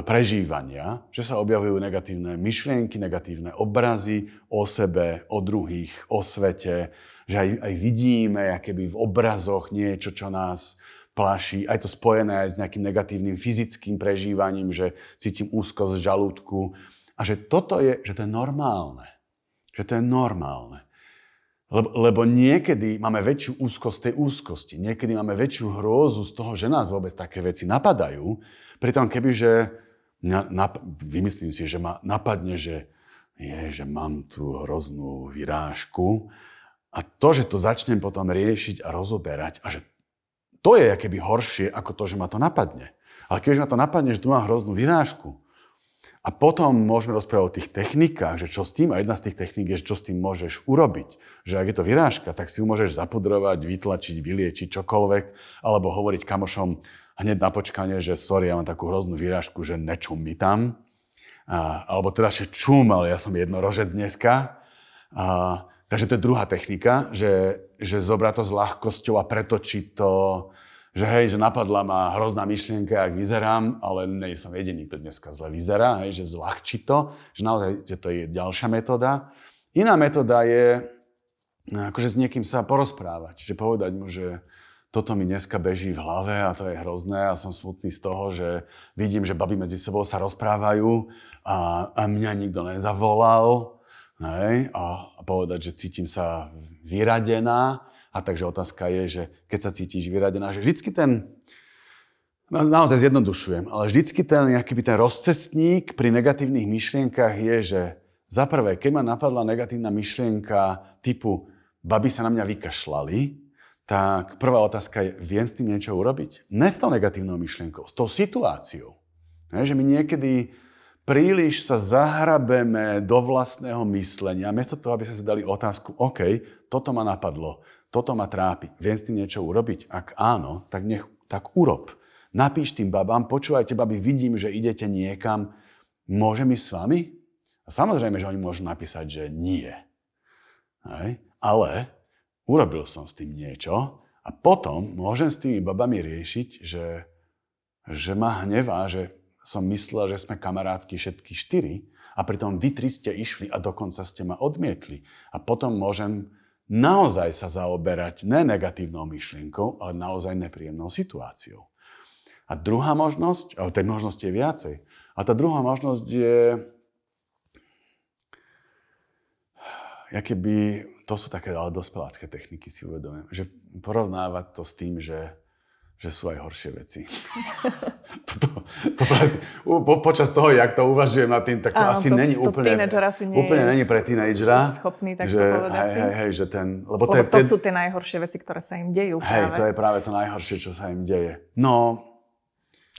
prežívania, že sa objavujú negatívne myšlienky, negatívne obrazy o sebe, o druhých, o svete, že aj, aj vidíme keby v obrazoch niečo, čo nás plaší, aj to spojené aj s nejakým negatívnym fyzickým prežívaním, že cítim úzkosť žalúdku, a že toto je, že to je normálne. Že to je normálne. Lebo, lebo niekedy máme väčšiu úzkosť tej úzkosti. Niekedy máme väčšiu hrôzu z toho, že nás vôbec také veci napadajú. Pritom kebyže, nap, vymyslím si, že ma napadne, že, je, že mám tu hroznú vyrážku a to, že to začnem potom riešiť a rozoberať a že to je keby horšie ako to, že ma to napadne. Ale keď ma to napadne, že tu mám hroznú vyrážku, a potom môžeme rozprávať o tých technikách, že čo s tým, a jedna z tých techník je, čo s tým môžeš urobiť. Že ak je to vyrážka, tak si ju môžeš zapudrovať, vytlačiť, vyliečiť, čokoľvek, alebo hovoriť kamošom hneď na počkanie, že sorry, ja mám takú hroznú vyrážku, že nečum mi tam. A, alebo teda, že čum, ale ja som jednorožec dneska. A, takže to je druhá technika, že, že zobrať to s ľahkosťou a pretočiť to že hej, že napadla ma hrozná myšlienka, ak vyzerám, ale nej som jediný, kto dneska zle vyzerá, hej, že zľahčí to, že naozaj že to je ďalšia metóda. Iná metóda je akože s niekým sa porozprávať, že povedať mu, že toto mi dneska beží v hlave a to je hrozné a som smutný z toho, že vidím, že baby medzi sebou sa rozprávajú a, a mňa nikto nezavolal hej, a, a povedať, že cítim sa vyradená a takže otázka je, že keď sa cítiš vyradená, že vždycky ten, naozaj zjednodušujem, ale vždycky ten, nejaký ten rozcestník pri negatívnych myšlienkach je, že za prvé, keď ma napadla negatívna myšlienka typu baby sa na mňa vykašľali, tak prvá otázka je, viem s tým niečo urobiť? Ne s tou negatívnou myšlienkou, s tou situáciou. Je, že my niekedy príliš sa zahrabeme do vlastného myslenia, miesto toho, aby sme si dali otázku, OK, toto ma napadlo, toto ma trápi, viem s tým niečo urobiť? Ak áno, tak, nech, tak urob. Napíš tým babám, počúvajte baby, vidím, že idete niekam, môžem ísť s vami? A samozrejme, že oni môžu napísať, že nie. Hej. Ale urobil som s tým niečo a potom môžem s tými babami riešiť, že, že ma hnevá, že som myslel, že sme kamarátky všetky štyri a pritom vy tri ste išli a dokonca ste ma odmietli. A potom môžem naozaj sa zaoberať ne negatívnou myšlienkou, ale naozaj nepríjemnou situáciou. A druhá možnosť, ale tej možnosti je viacej, a tá druhá možnosť je, keby, to sú také ale dospelácké techniky, si uvedomujem, že porovnávať to s tým, že že sú aj horšie veci. toto, toto asi, po, počas toho, jak to uvažujem nad tým, tak to Áno, asi to, není to úplne, asi nie úplne není pre tínejdžera. Schopný tak že, povedať hej, hej, hej, že ten, lebo, lebo to, je, to sú tie najhoršie veci, ktoré sa im dejú hej, práve. to je práve to najhoršie, čo sa im deje. No,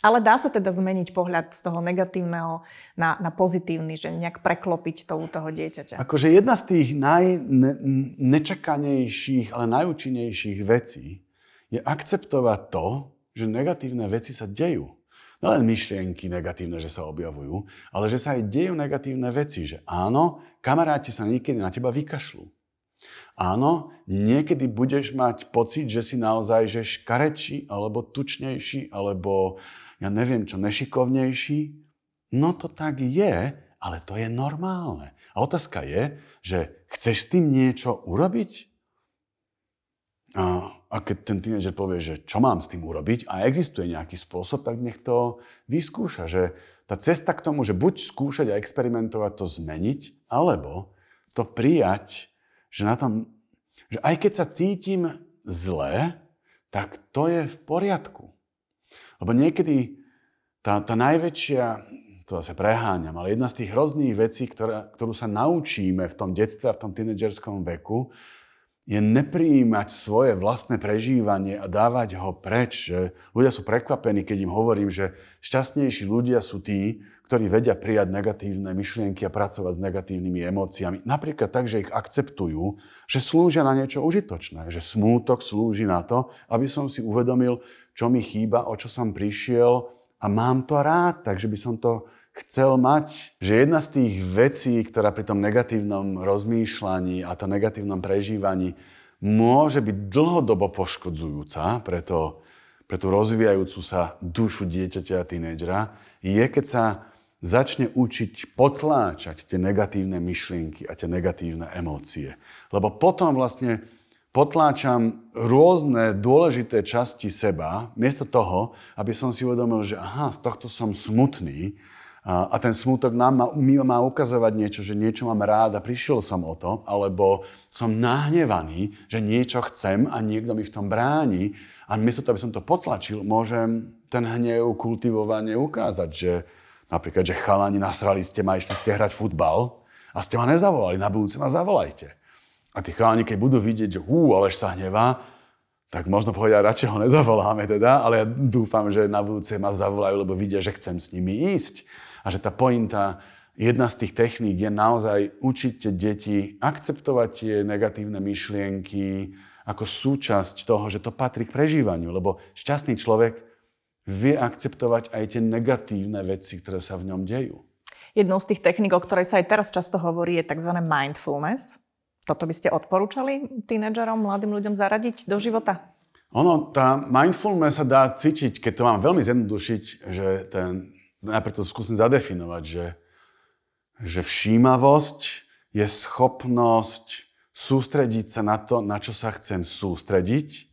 ale dá sa teda zmeniť pohľad z toho negatívneho na, na pozitívny, že nejak preklopiť to u toho dieťaťa. Akože jedna z tých najnečakanejších, ale najúčinnejších vecí je akceptovať to, že negatívne veci sa dejú. len myšlienky negatívne, že sa objavujú, ale že sa aj dejú negatívne veci. Že áno, kamaráti sa niekedy na teba vykašľú. Áno, niekedy budeš mať pocit, že si naozaj že škarečí, alebo tučnejší, alebo ja neviem čo, nešikovnejší. No to tak je, ale to je normálne. A otázka je, že chceš s tým niečo urobiť? A a keď ten tínedžer povie, že čo mám s tým urobiť a existuje nejaký spôsob, tak nech to vyskúša. Že tá cesta k tomu, že buď skúšať a experimentovať to zmeniť, alebo to prijať, že, na tom, že aj keď sa cítim zle, tak to je v poriadku. Lebo niekedy tá, tá najväčšia, to zase preháňam, ale jedna z tých hrozných vecí, ktorá, ktorú sa naučíme v tom detstve a v tom tínedžerskom veku, je neprijímať svoje vlastné prežívanie a dávať ho preč. Že ľudia sú prekvapení, keď im hovorím, že šťastnejší ľudia sú tí, ktorí vedia prijať negatívne myšlienky a pracovať s negatívnymi emóciami. Napríklad tak, že ich akceptujú, že slúžia na niečo užitočné. Že smútok slúži na to, aby som si uvedomil, čo mi chýba, o čo som prišiel a mám to rád, takže by som to chcel mať, že jedna z tých vecí, ktorá pri tom negatívnom rozmýšľaní a tom negatívnom prežívaní môže byť dlhodobo poškodzujúca pre, to, pre tú rozvíjajúcu sa dušu dieťaťa a tínejdžera, je keď sa začne učiť potláčať tie negatívne myšlienky a tie negatívne emócie. Lebo potom vlastne potláčam rôzne dôležité časti seba, miesto toho, aby som si uvedomil, že aha, z tohto som smutný, a ten smútok nám má, mi má ukazovať niečo, že niečo mám rád a prišiel som o to, alebo som nahnevaný, že niečo chcem a niekto mi v tom bráni a miesto toho, aby som to potlačil, môžem ten hnev kultivovanie ukázať, že napríklad, že chalani nasrali ste ma, išli ste hrať futbal A ste ma nezavolali, na budúce ma zavolajte. A tí chalani, keď budú vidieť, že hú, Aleš sa hnevá, tak možno povedia, radšej ho nezavoláme teda, ale ja dúfam, že na budúce ma zavolajú, lebo vidia, že chcem s nimi ísť. A že tá pointa, jedna z tých techník je naozaj učiť deti akceptovať tie negatívne myšlienky ako súčasť toho, že to patrí k prežívaniu. Lebo šťastný človek vie akceptovať aj tie negatívne veci, ktoré sa v ňom dejú. Jednou z tých techník, o ktorej sa aj teraz často hovorí, je tzv. mindfulness. Toto by ste odporúčali tínedžerom, mladým ľuďom zaradiť do života? Ono, tá mindfulness sa dá cvičiť, keď to mám veľmi zjednodušiť, že ten, najprv to skúsim zadefinovať, že, že všímavosť je schopnosť sústrediť sa na to, na čo sa chcem sústrediť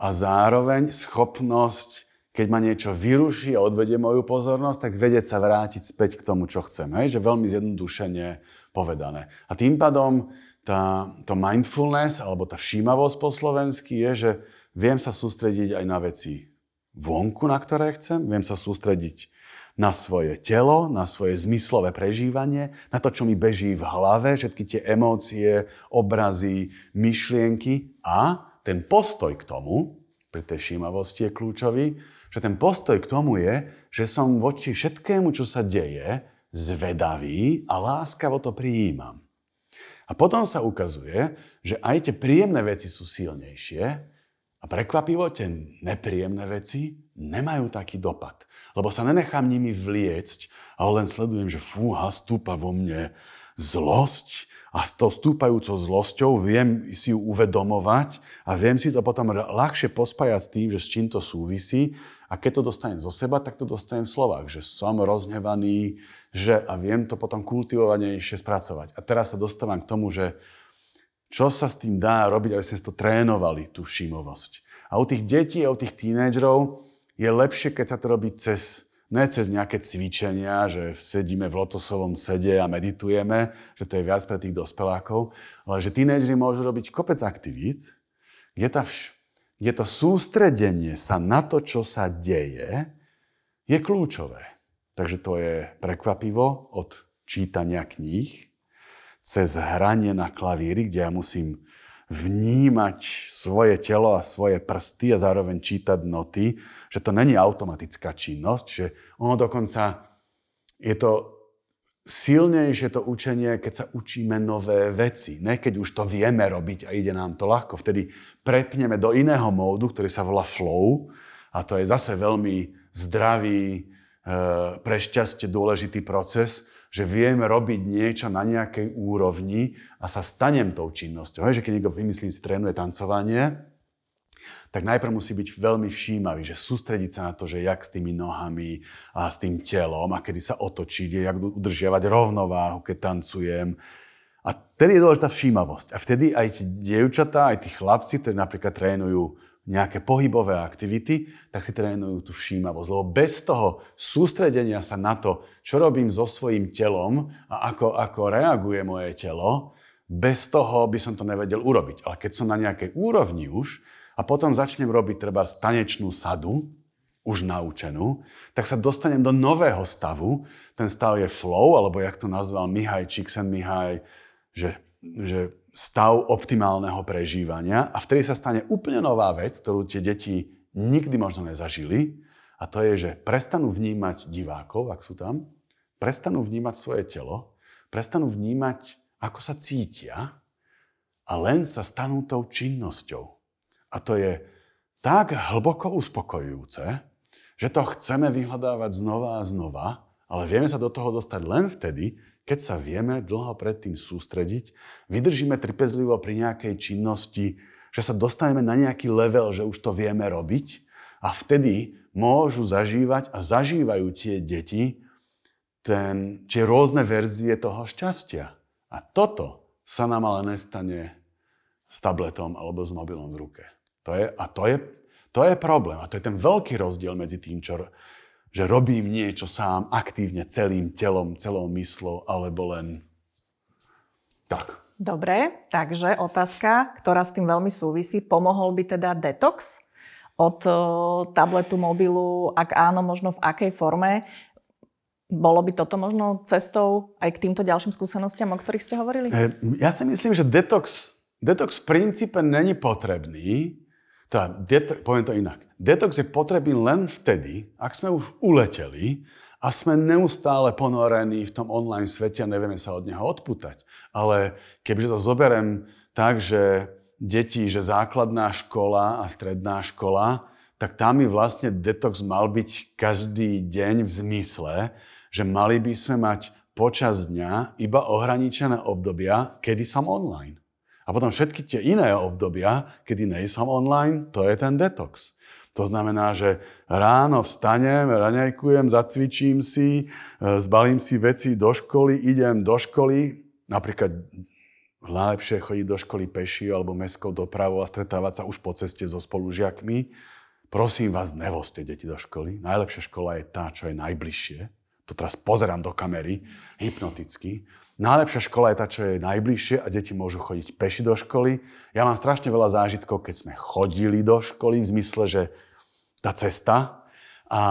a zároveň schopnosť keď ma niečo vyruší a odvedie moju pozornosť, tak vedieť sa vrátiť späť k tomu, čo chcem. Hej? Že veľmi zjednodušene povedané. A tým pádom tá, to mindfulness, alebo tá všímavosť po slovensky je, že viem sa sústrediť aj na veci vonku, na ktoré chcem, viem sa sústrediť na svoje telo, na svoje zmyslové prežívanie, na to, čo mi beží v hlave, všetky tie emócie, obrazy, myšlienky a ten postoj k tomu, pri tej všímavosti je kľúčový, že ten postoj k tomu je, že som voči všetkému, čo sa deje, zvedavý a láskavo to prijímam. A potom sa ukazuje, že aj tie príjemné veci sú silnejšie a prekvapivo tie nepríjemné veci nemajú taký dopad. Lebo sa nenechám nimi vliecť, ale len sledujem, že fúha, stúpa vo mne zlosť a s tou stúpajúcou zlosťou viem si ju uvedomovať a viem si to potom ľahšie pospájať s tým, že s čím to súvisí a keď to dostanem zo seba, tak to dostanem v slovách, že som rozhnevaný, že a viem to potom kultivovanejšie spracovať. A teraz sa dostávam k tomu, že čo sa s tým dá robiť, aby sme to trénovali, tú všímovosť. A u tých detí a u tých tínedžerov je lepšie, keď sa to robí cez, ne cez nejaké cvičenia, že sedíme v lotosovom sede a meditujeme, že to je viac pre tých dospelákov, ale že tínedžeri môžu robiť kopec aktivít, kde tá kde to sústredenie sa na to, čo sa deje, je kľúčové. Takže to je prekvapivo od čítania kníh cez hranie na klavíri, kde ja musím vnímať svoje telo a svoje prsty a zároveň čítať noty, že to není automatická činnosť, že ono dokonca je to silnejšie to učenie, keď sa učíme nové veci. Ne keď už to vieme robiť a ide nám to ľahko. Vtedy prepneme do iného módu, ktorý sa volá flow. A to je zase veľmi zdravý, e, pre šťastie dôležitý proces, že vieme robiť niečo na nejakej úrovni a sa stanem tou činnosťou. Hej, že keď niekto, vymyslím si, trénuje tancovanie, tak najprv musí byť veľmi všímavý, že sústrediť sa na to, že jak s tými nohami a s tým telom a kedy sa otočiť, jak udržiavať rovnováhu, keď tancujem. A tedy je dôležitá všímavosť. A vtedy aj tie dievčatá, aj tí chlapci, ktorí napríklad trénujú nejaké pohybové aktivity, tak si trénujú tú všímavosť. Lebo bez toho sústredenia sa na to, čo robím so svojím telom a ako, ako reaguje moje telo, bez toho by som to nevedel urobiť. Ale keď som na nejakej úrovni už, a potom začnem robiť treba tanečnú sadu, už naučenú, tak sa dostanem do nového stavu. Ten stav je flow, alebo jak to nazval Mihaj Csikszentmihalyi, že, že stav optimálneho prežívania a vtedy sa stane úplne nová vec, ktorú tie deti nikdy možno nezažili a to je, že prestanú vnímať divákov, ak sú tam, prestanú vnímať svoje telo, prestanú vnímať, ako sa cítia a len sa stanú tou činnosťou. A to je tak hlboko uspokojujúce, že to chceme vyhľadávať znova a znova, ale vieme sa do toho dostať len vtedy, keď sa vieme dlho predtým sústrediť, vydržíme trpezlivo pri nejakej činnosti, že sa dostaneme na nejaký level, že už to vieme robiť a vtedy môžu zažívať a zažívajú tie deti ten, tie rôzne verzie toho šťastia. A toto sa nám ale nestane s tabletom alebo s mobilom v ruke. To je, a to je, to je problém. A to je ten veľký rozdiel medzi tým, čo, že robím niečo sám aktívne celým telom, celou myslou, alebo len tak. Dobre, takže otázka, ktorá s tým veľmi súvisí. Pomohol by teda detox od tabletu, mobilu? Ak áno, možno v akej forme? Bolo by toto možno cestou aj k týmto ďalším skúsenostiam, o ktorých ste hovorili? E, ja si myslím, že detox, detox v princípe není potrebný. Teda, det, poviem to inak. Detox je potrebný len vtedy, ak sme už uleteli a sme neustále ponorení v tom online svete a nevieme sa od neho odputať. Ale kebyže to zoberiem tak, že deti, že základná škola a stredná škola, tak tam by vlastne detox mal byť každý deň v zmysle, že mali by sme mať počas dňa iba ohraničené obdobia, kedy som online. A potom všetky tie iné obdobia, kedy nejsem online, to je ten detox. To znamená, že ráno vstanem, raňajkujem, zacvičím si, e, zbalím si veci do školy, idem do školy, napríklad najlepšie chodiť do školy peši alebo mestskou dopravou a stretávať sa už po ceste so spolužiakmi. Prosím vás, nevoste deti do školy. Najlepšia škola je tá, čo je najbližšie. To teraz pozerám do kamery, hypnoticky. Najlepšia škola je tá, čo je najbližšie a deti môžu chodiť peši do školy. Ja mám strašne veľa zážitkov, keď sme chodili do školy v zmysle, že tá cesta. A,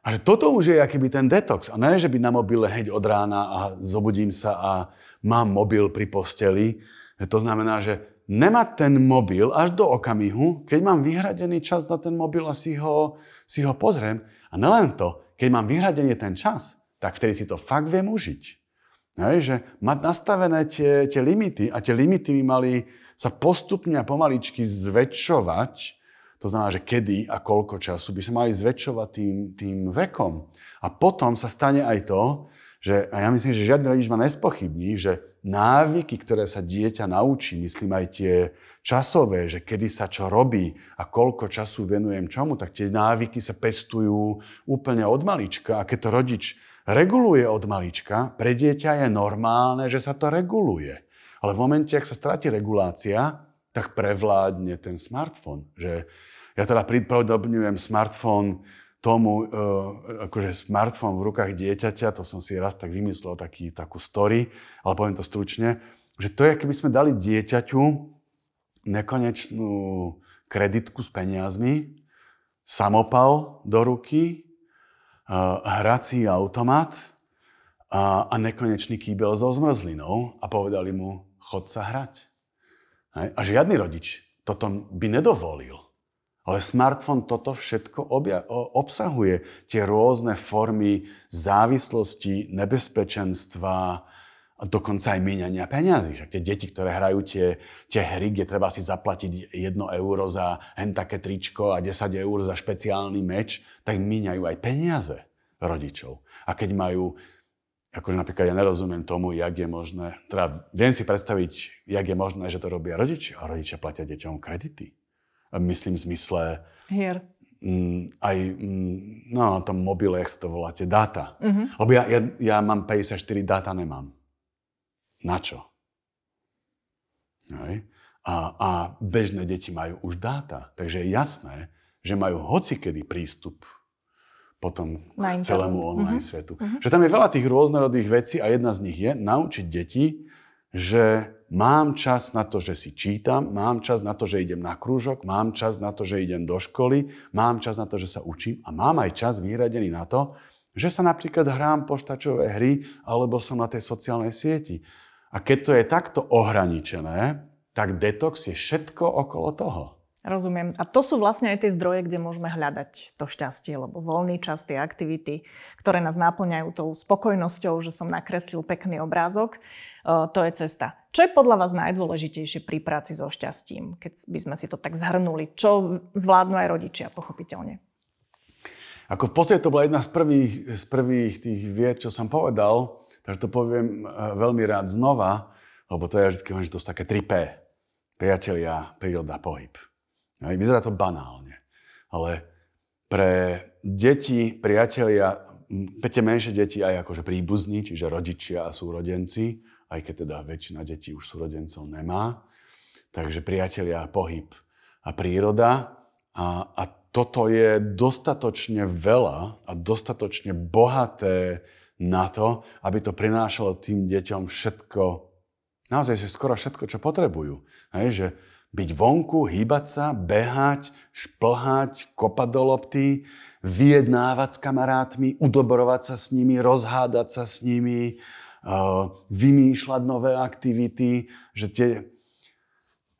a že toto už je akýby ten detox. A ne, že by na mobile heď od rána a zobudím sa a mám mobil pri posteli. Že to znamená, že nemať ten mobil až do okamihu, keď mám vyhradený čas na ten mobil a si ho, si ho pozriem. A nelen to, keď mám vyhradený ten čas, tak vtedy si to fakt viem užiť. Hej, že mať nastavené tie, tie limity a tie limity by mali sa postupne a pomaličky zväčšovať, to znamená, že kedy a koľko času by sa mali zväčšovať tým, tým vekom. A potom sa stane aj to, že, a ja myslím, že žiadny rodič ma nespochybní, že návyky, ktoré sa dieťa naučí, myslím aj tie časové, že kedy sa čo robí a koľko času venujem čomu, tak tie návyky sa pestujú úplne od malička. A keď to rodič reguluje od malička, pre dieťa je normálne, že sa to reguluje. Ale v momente, ak sa stratí regulácia, tak prevládne ten smartfón. Že ja teda pripodobňujem smartfón tomu, uh, akože smartfón v rukách dieťaťa, to som si raz tak vymyslel, taký, takú story, ale poviem to stručne, že to je, keby sme dali dieťaťu nekonečnú kreditku s peniazmi, samopal do ruky, hrací automat a, a nekonečný kýbel so zmrzlinou a povedali mu, chod sa hrať. A žiadny rodič toto by nedovolil. Ale smartfón toto všetko obja- obsahuje. Tie rôzne formy závislosti, nebezpečenstva a dokonca aj míňania peňazí. Že tie deti, ktoré hrajú tie, tie hry, kde treba si zaplatiť 1 euro za hen také tričko a 10 eur za špeciálny meč, tak míňajú aj peniaze rodičov. A keď majú akože napríklad ja nerozumiem tomu, jak je možné, teda viem si predstaviť, jak je možné, že to robia rodičia a rodičia platia deťom kredity. Myslím v zmysle... Hier. Mm, aj mm, no, na tom mobile, jak sa to voláte, dáta. Uh-huh. Lebo ja, ja, ja mám 54 dáta, nemám. Na čo? Hej. A, a bežné deti majú už dáta. Takže je jasné, že majú hocikedy prístup potom k celému online uh-huh. svetu. Uh-huh. Že tam je veľa tých rôznorodých vecí a jedna z nich je naučiť deti, že mám čas na to, že si čítam, mám čas na to, že idem na krúžok, mám čas na to, že idem do školy, mám čas na to, že sa učím a mám aj čas vyhradený na to, že sa napríklad hrám poštačové hry alebo som na tej sociálnej sieti. A keď to je takto ohraničené, tak detox je všetko okolo toho. Rozumiem. A to sú vlastne aj tie zdroje, kde môžeme hľadať to šťastie, lebo voľný čas, tie aktivity, ktoré nás náplňajú tou spokojnosťou, že som nakreslil pekný obrázok, e, to je cesta. Čo je podľa vás najdôležitejšie pri práci so šťastím, keď by sme si to tak zhrnuli? Čo zvládnu aj rodičia, pochopiteľne? Ako v podstate to bola jedna z prvých, z prvých tých vied, čo som povedal, takže to poviem e, veľmi rád znova, lebo to je vždy že to sú také 3P. Priatelia, príroda, pohyb. Vyzerá to banálne, ale pre deti, priatelia, tie menšie deti aj akože príbuzní, čiže rodičia a súrodenci, aj keď teda väčšina detí už súrodencov nemá. Takže priatelia, pohyb a príroda. A, a toto je dostatočne veľa a dostatočne bohaté na to, aby to prinášalo tým deťom všetko, naozaj, že skoro všetko, čo potrebujú. Hej, že byť vonku, hýbať sa, behať, šplhať, kopať do lopty, vyjednávať s kamarátmi, udobrovať sa s nimi, rozhádať sa s nimi, vymýšľať nové aktivity, že tie,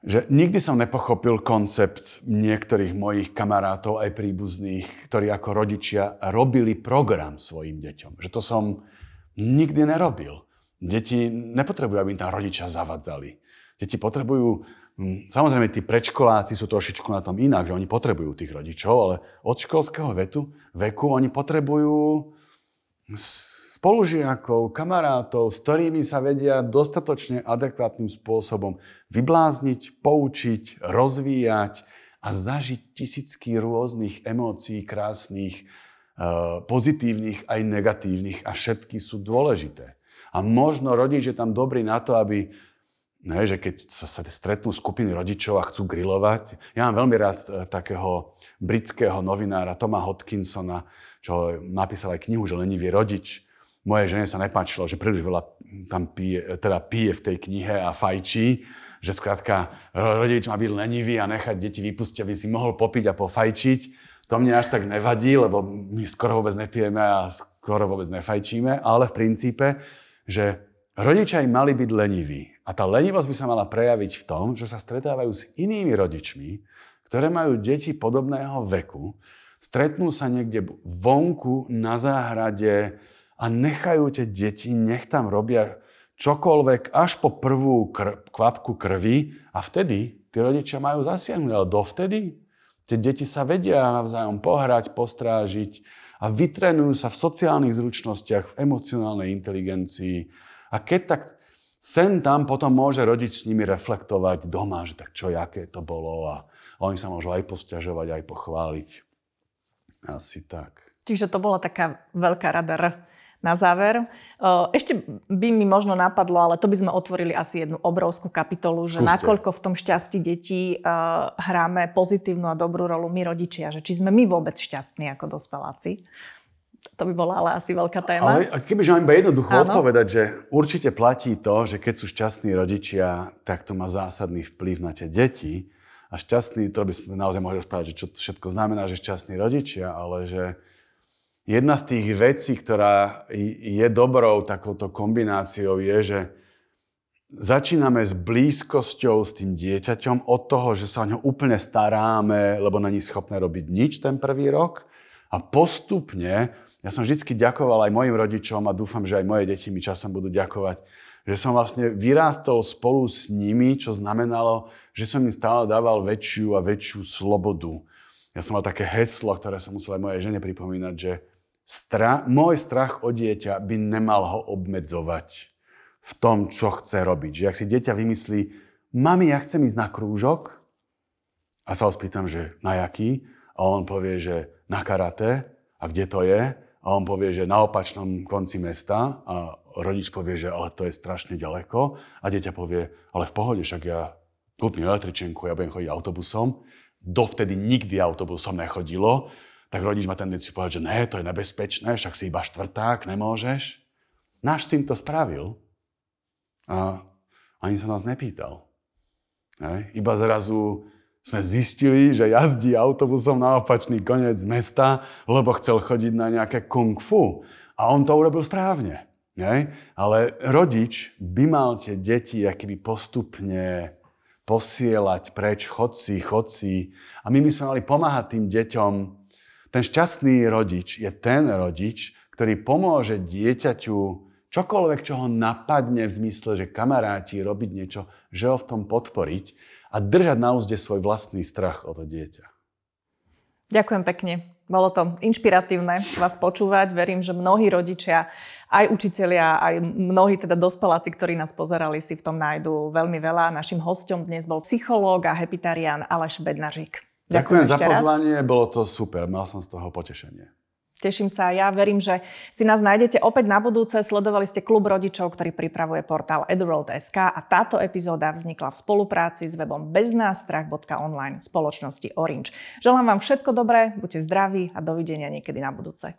že nikdy som nepochopil koncept niektorých mojich kamarátov, aj príbuzných, ktorí ako rodičia robili program svojim deťom. Že to som nikdy nerobil. Deti nepotrebujú, aby im tam rodičia zavadzali. Deti potrebujú, hm, samozrejme tí predškoláci sú trošičku na tom inak, že oni potrebujú tých rodičov, ale od školského vetu, veku oni potrebujú spolužiakov, kamarátov, s ktorými sa vedia dostatočne adekvátnym spôsobom vyblázniť, poučiť, rozvíjať a zažiť tisícky rôznych emócií, krásnych, eh, pozitívnych aj negatívnych a všetky sú dôležité. A možno rodič je tam dobrý na to, aby Ne, že keď sa stretnú skupiny rodičov a chcú grilovať. Ja mám veľmi rád eh, takého britského novinára Toma Hodkinsona, čo napísal aj knihu, že lenivý rodič mojej žene sa nepáčilo, že príliš veľa tam pije, teda pije v tej knihe a fajčí, že skrátka rodič má byť lenivý a nechať deti vypustiť, aby si mohol popiť a pofajčiť. To mne až tak nevadí, lebo my skoro vôbec nepijeme a skoro vôbec nefajčíme, ale v princípe, že rodičia im mali byť leniví. A tá lenivosť by sa mala prejaviť v tom, že sa stretávajú s inými rodičmi, ktoré majú deti podobného veku, stretnú sa niekde vonku na záhrade, a nechajú tie deti, nech tam robia čokoľvek až po prvú kr- kvapku krvi a vtedy tí rodičia majú zasiahnuť. Ale dovtedy tie deti sa vedia navzájom pohrať, postrážiť a vytrenujú sa v sociálnych zručnostiach, v emocionálnej inteligencii. A keď tak sen tam potom môže rodič s nimi reflektovať doma, že tak čo, aké to bolo a oni sa môžu aj posťažovať, aj pochváliť. Asi tak. Čiže to bola taká veľká rada na záver. Ešte by mi možno napadlo, ale to by sme otvorili asi jednu obrovskú kapitolu, že Skúste. nakoľko v tom šťastí detí hráme pozitívnu a dobrú rolu my rodičia, že či sme my vôbec šťastní ako dospeláci. To by bola ale asi veľká téma. Ale kebyže mám iba jednoducho Áno. odpovedať, že určite platí to, že keď sú šťastní rodičia, tak to má zásadný vplyv na tie deti. A šťastný, to by sme naozaj mohli rozprávať, že čo to všetko znamená, že šťastní rodičia, ale že Jedna z tých vecí, ktorá je dobrou takouto kombináciou, je, že začíname s blízkosťou s tým dieťaťom od toho, že sa o ňo úplne staráme, lebo není schopné robiť nič ten prvý rok. A postupne, ja som vždy ďakoval aj mojim rodičom a dúfam, že aj moje deti mi časom budú ďakovať, že som vlastne vyrástol spolu s nimi, čo znamenalo, že som im stále dával väčšiu a väčšiu slobodu. Ja som mal také heslo, ktoré som musel aj mojej žene pripomínať, že Stra- môj strach o dieťa by nemal ho obmedzovať v tom, čo chce robiť. Že ak si dieťa vymyslí, mami, ja chcem ísť na krúžok, a sa ho spýtam, že na jaký, a on povie, že na karate, a kde to je, a on povie, že na opačnom konci mesta, a rodič povie, že ale to je strašne ďaleko, a dieťa povie, ale v pohode, však ja kúpim električenku, ja budem chodiť autobusom. Dovtedy nikdy autobusom nechodilo, tak rodič má tendenciu povedať, že ne, to je nebezpečné, však si iba štvrták, nemôžeš. Náš syn to spravil a ani sa nás nepýtal. Hej. Iba zrazu sme zistili, že jazdí autobusom na opačný koniec mesta, lebo chcel chodiť na nejaké kung fu. A on to urobil správne. Hej. Ale rodič by mal tie deti akýby postupne posielať preč, chodci, chodci. A my by sme mali pomáhať tým deťom ten šťastný rodič je ten rodič, ktorý pomôže dieťaťu čokoľvek, čo ho napadne v zmysle, že kamaráti robiť niečo, že ho v tom podporiť a držať na úzde svoj vlastný strach o to dieťa. Ďakujem pekne. Bolo to inšpiratívne vás počúvať. Verím, že mnohí rodičia, aj učitelia, aj mnohí teda dospeláci, ktorí nás pozerali, si v tom nájdú veľmi veľa. Našim hostom dnes bol psychológ a hepitarián Aleš Bednažík. Ďakujem, Ďakujem za pozvanie, raz. bolo to super, mal som z toho potešenie. Teším sa ja, verím, že si nás nájdete opäť na budúce. Sledovali ste klub rodičov, ktorý pripravuje portál eduworld.sk a táto epizóda vznikla v spolupráci s webom beznástrach.online spoločnosti Orange. Želám vám všetko dobré, buďte zdraví a dovidenia niekedy na budúce.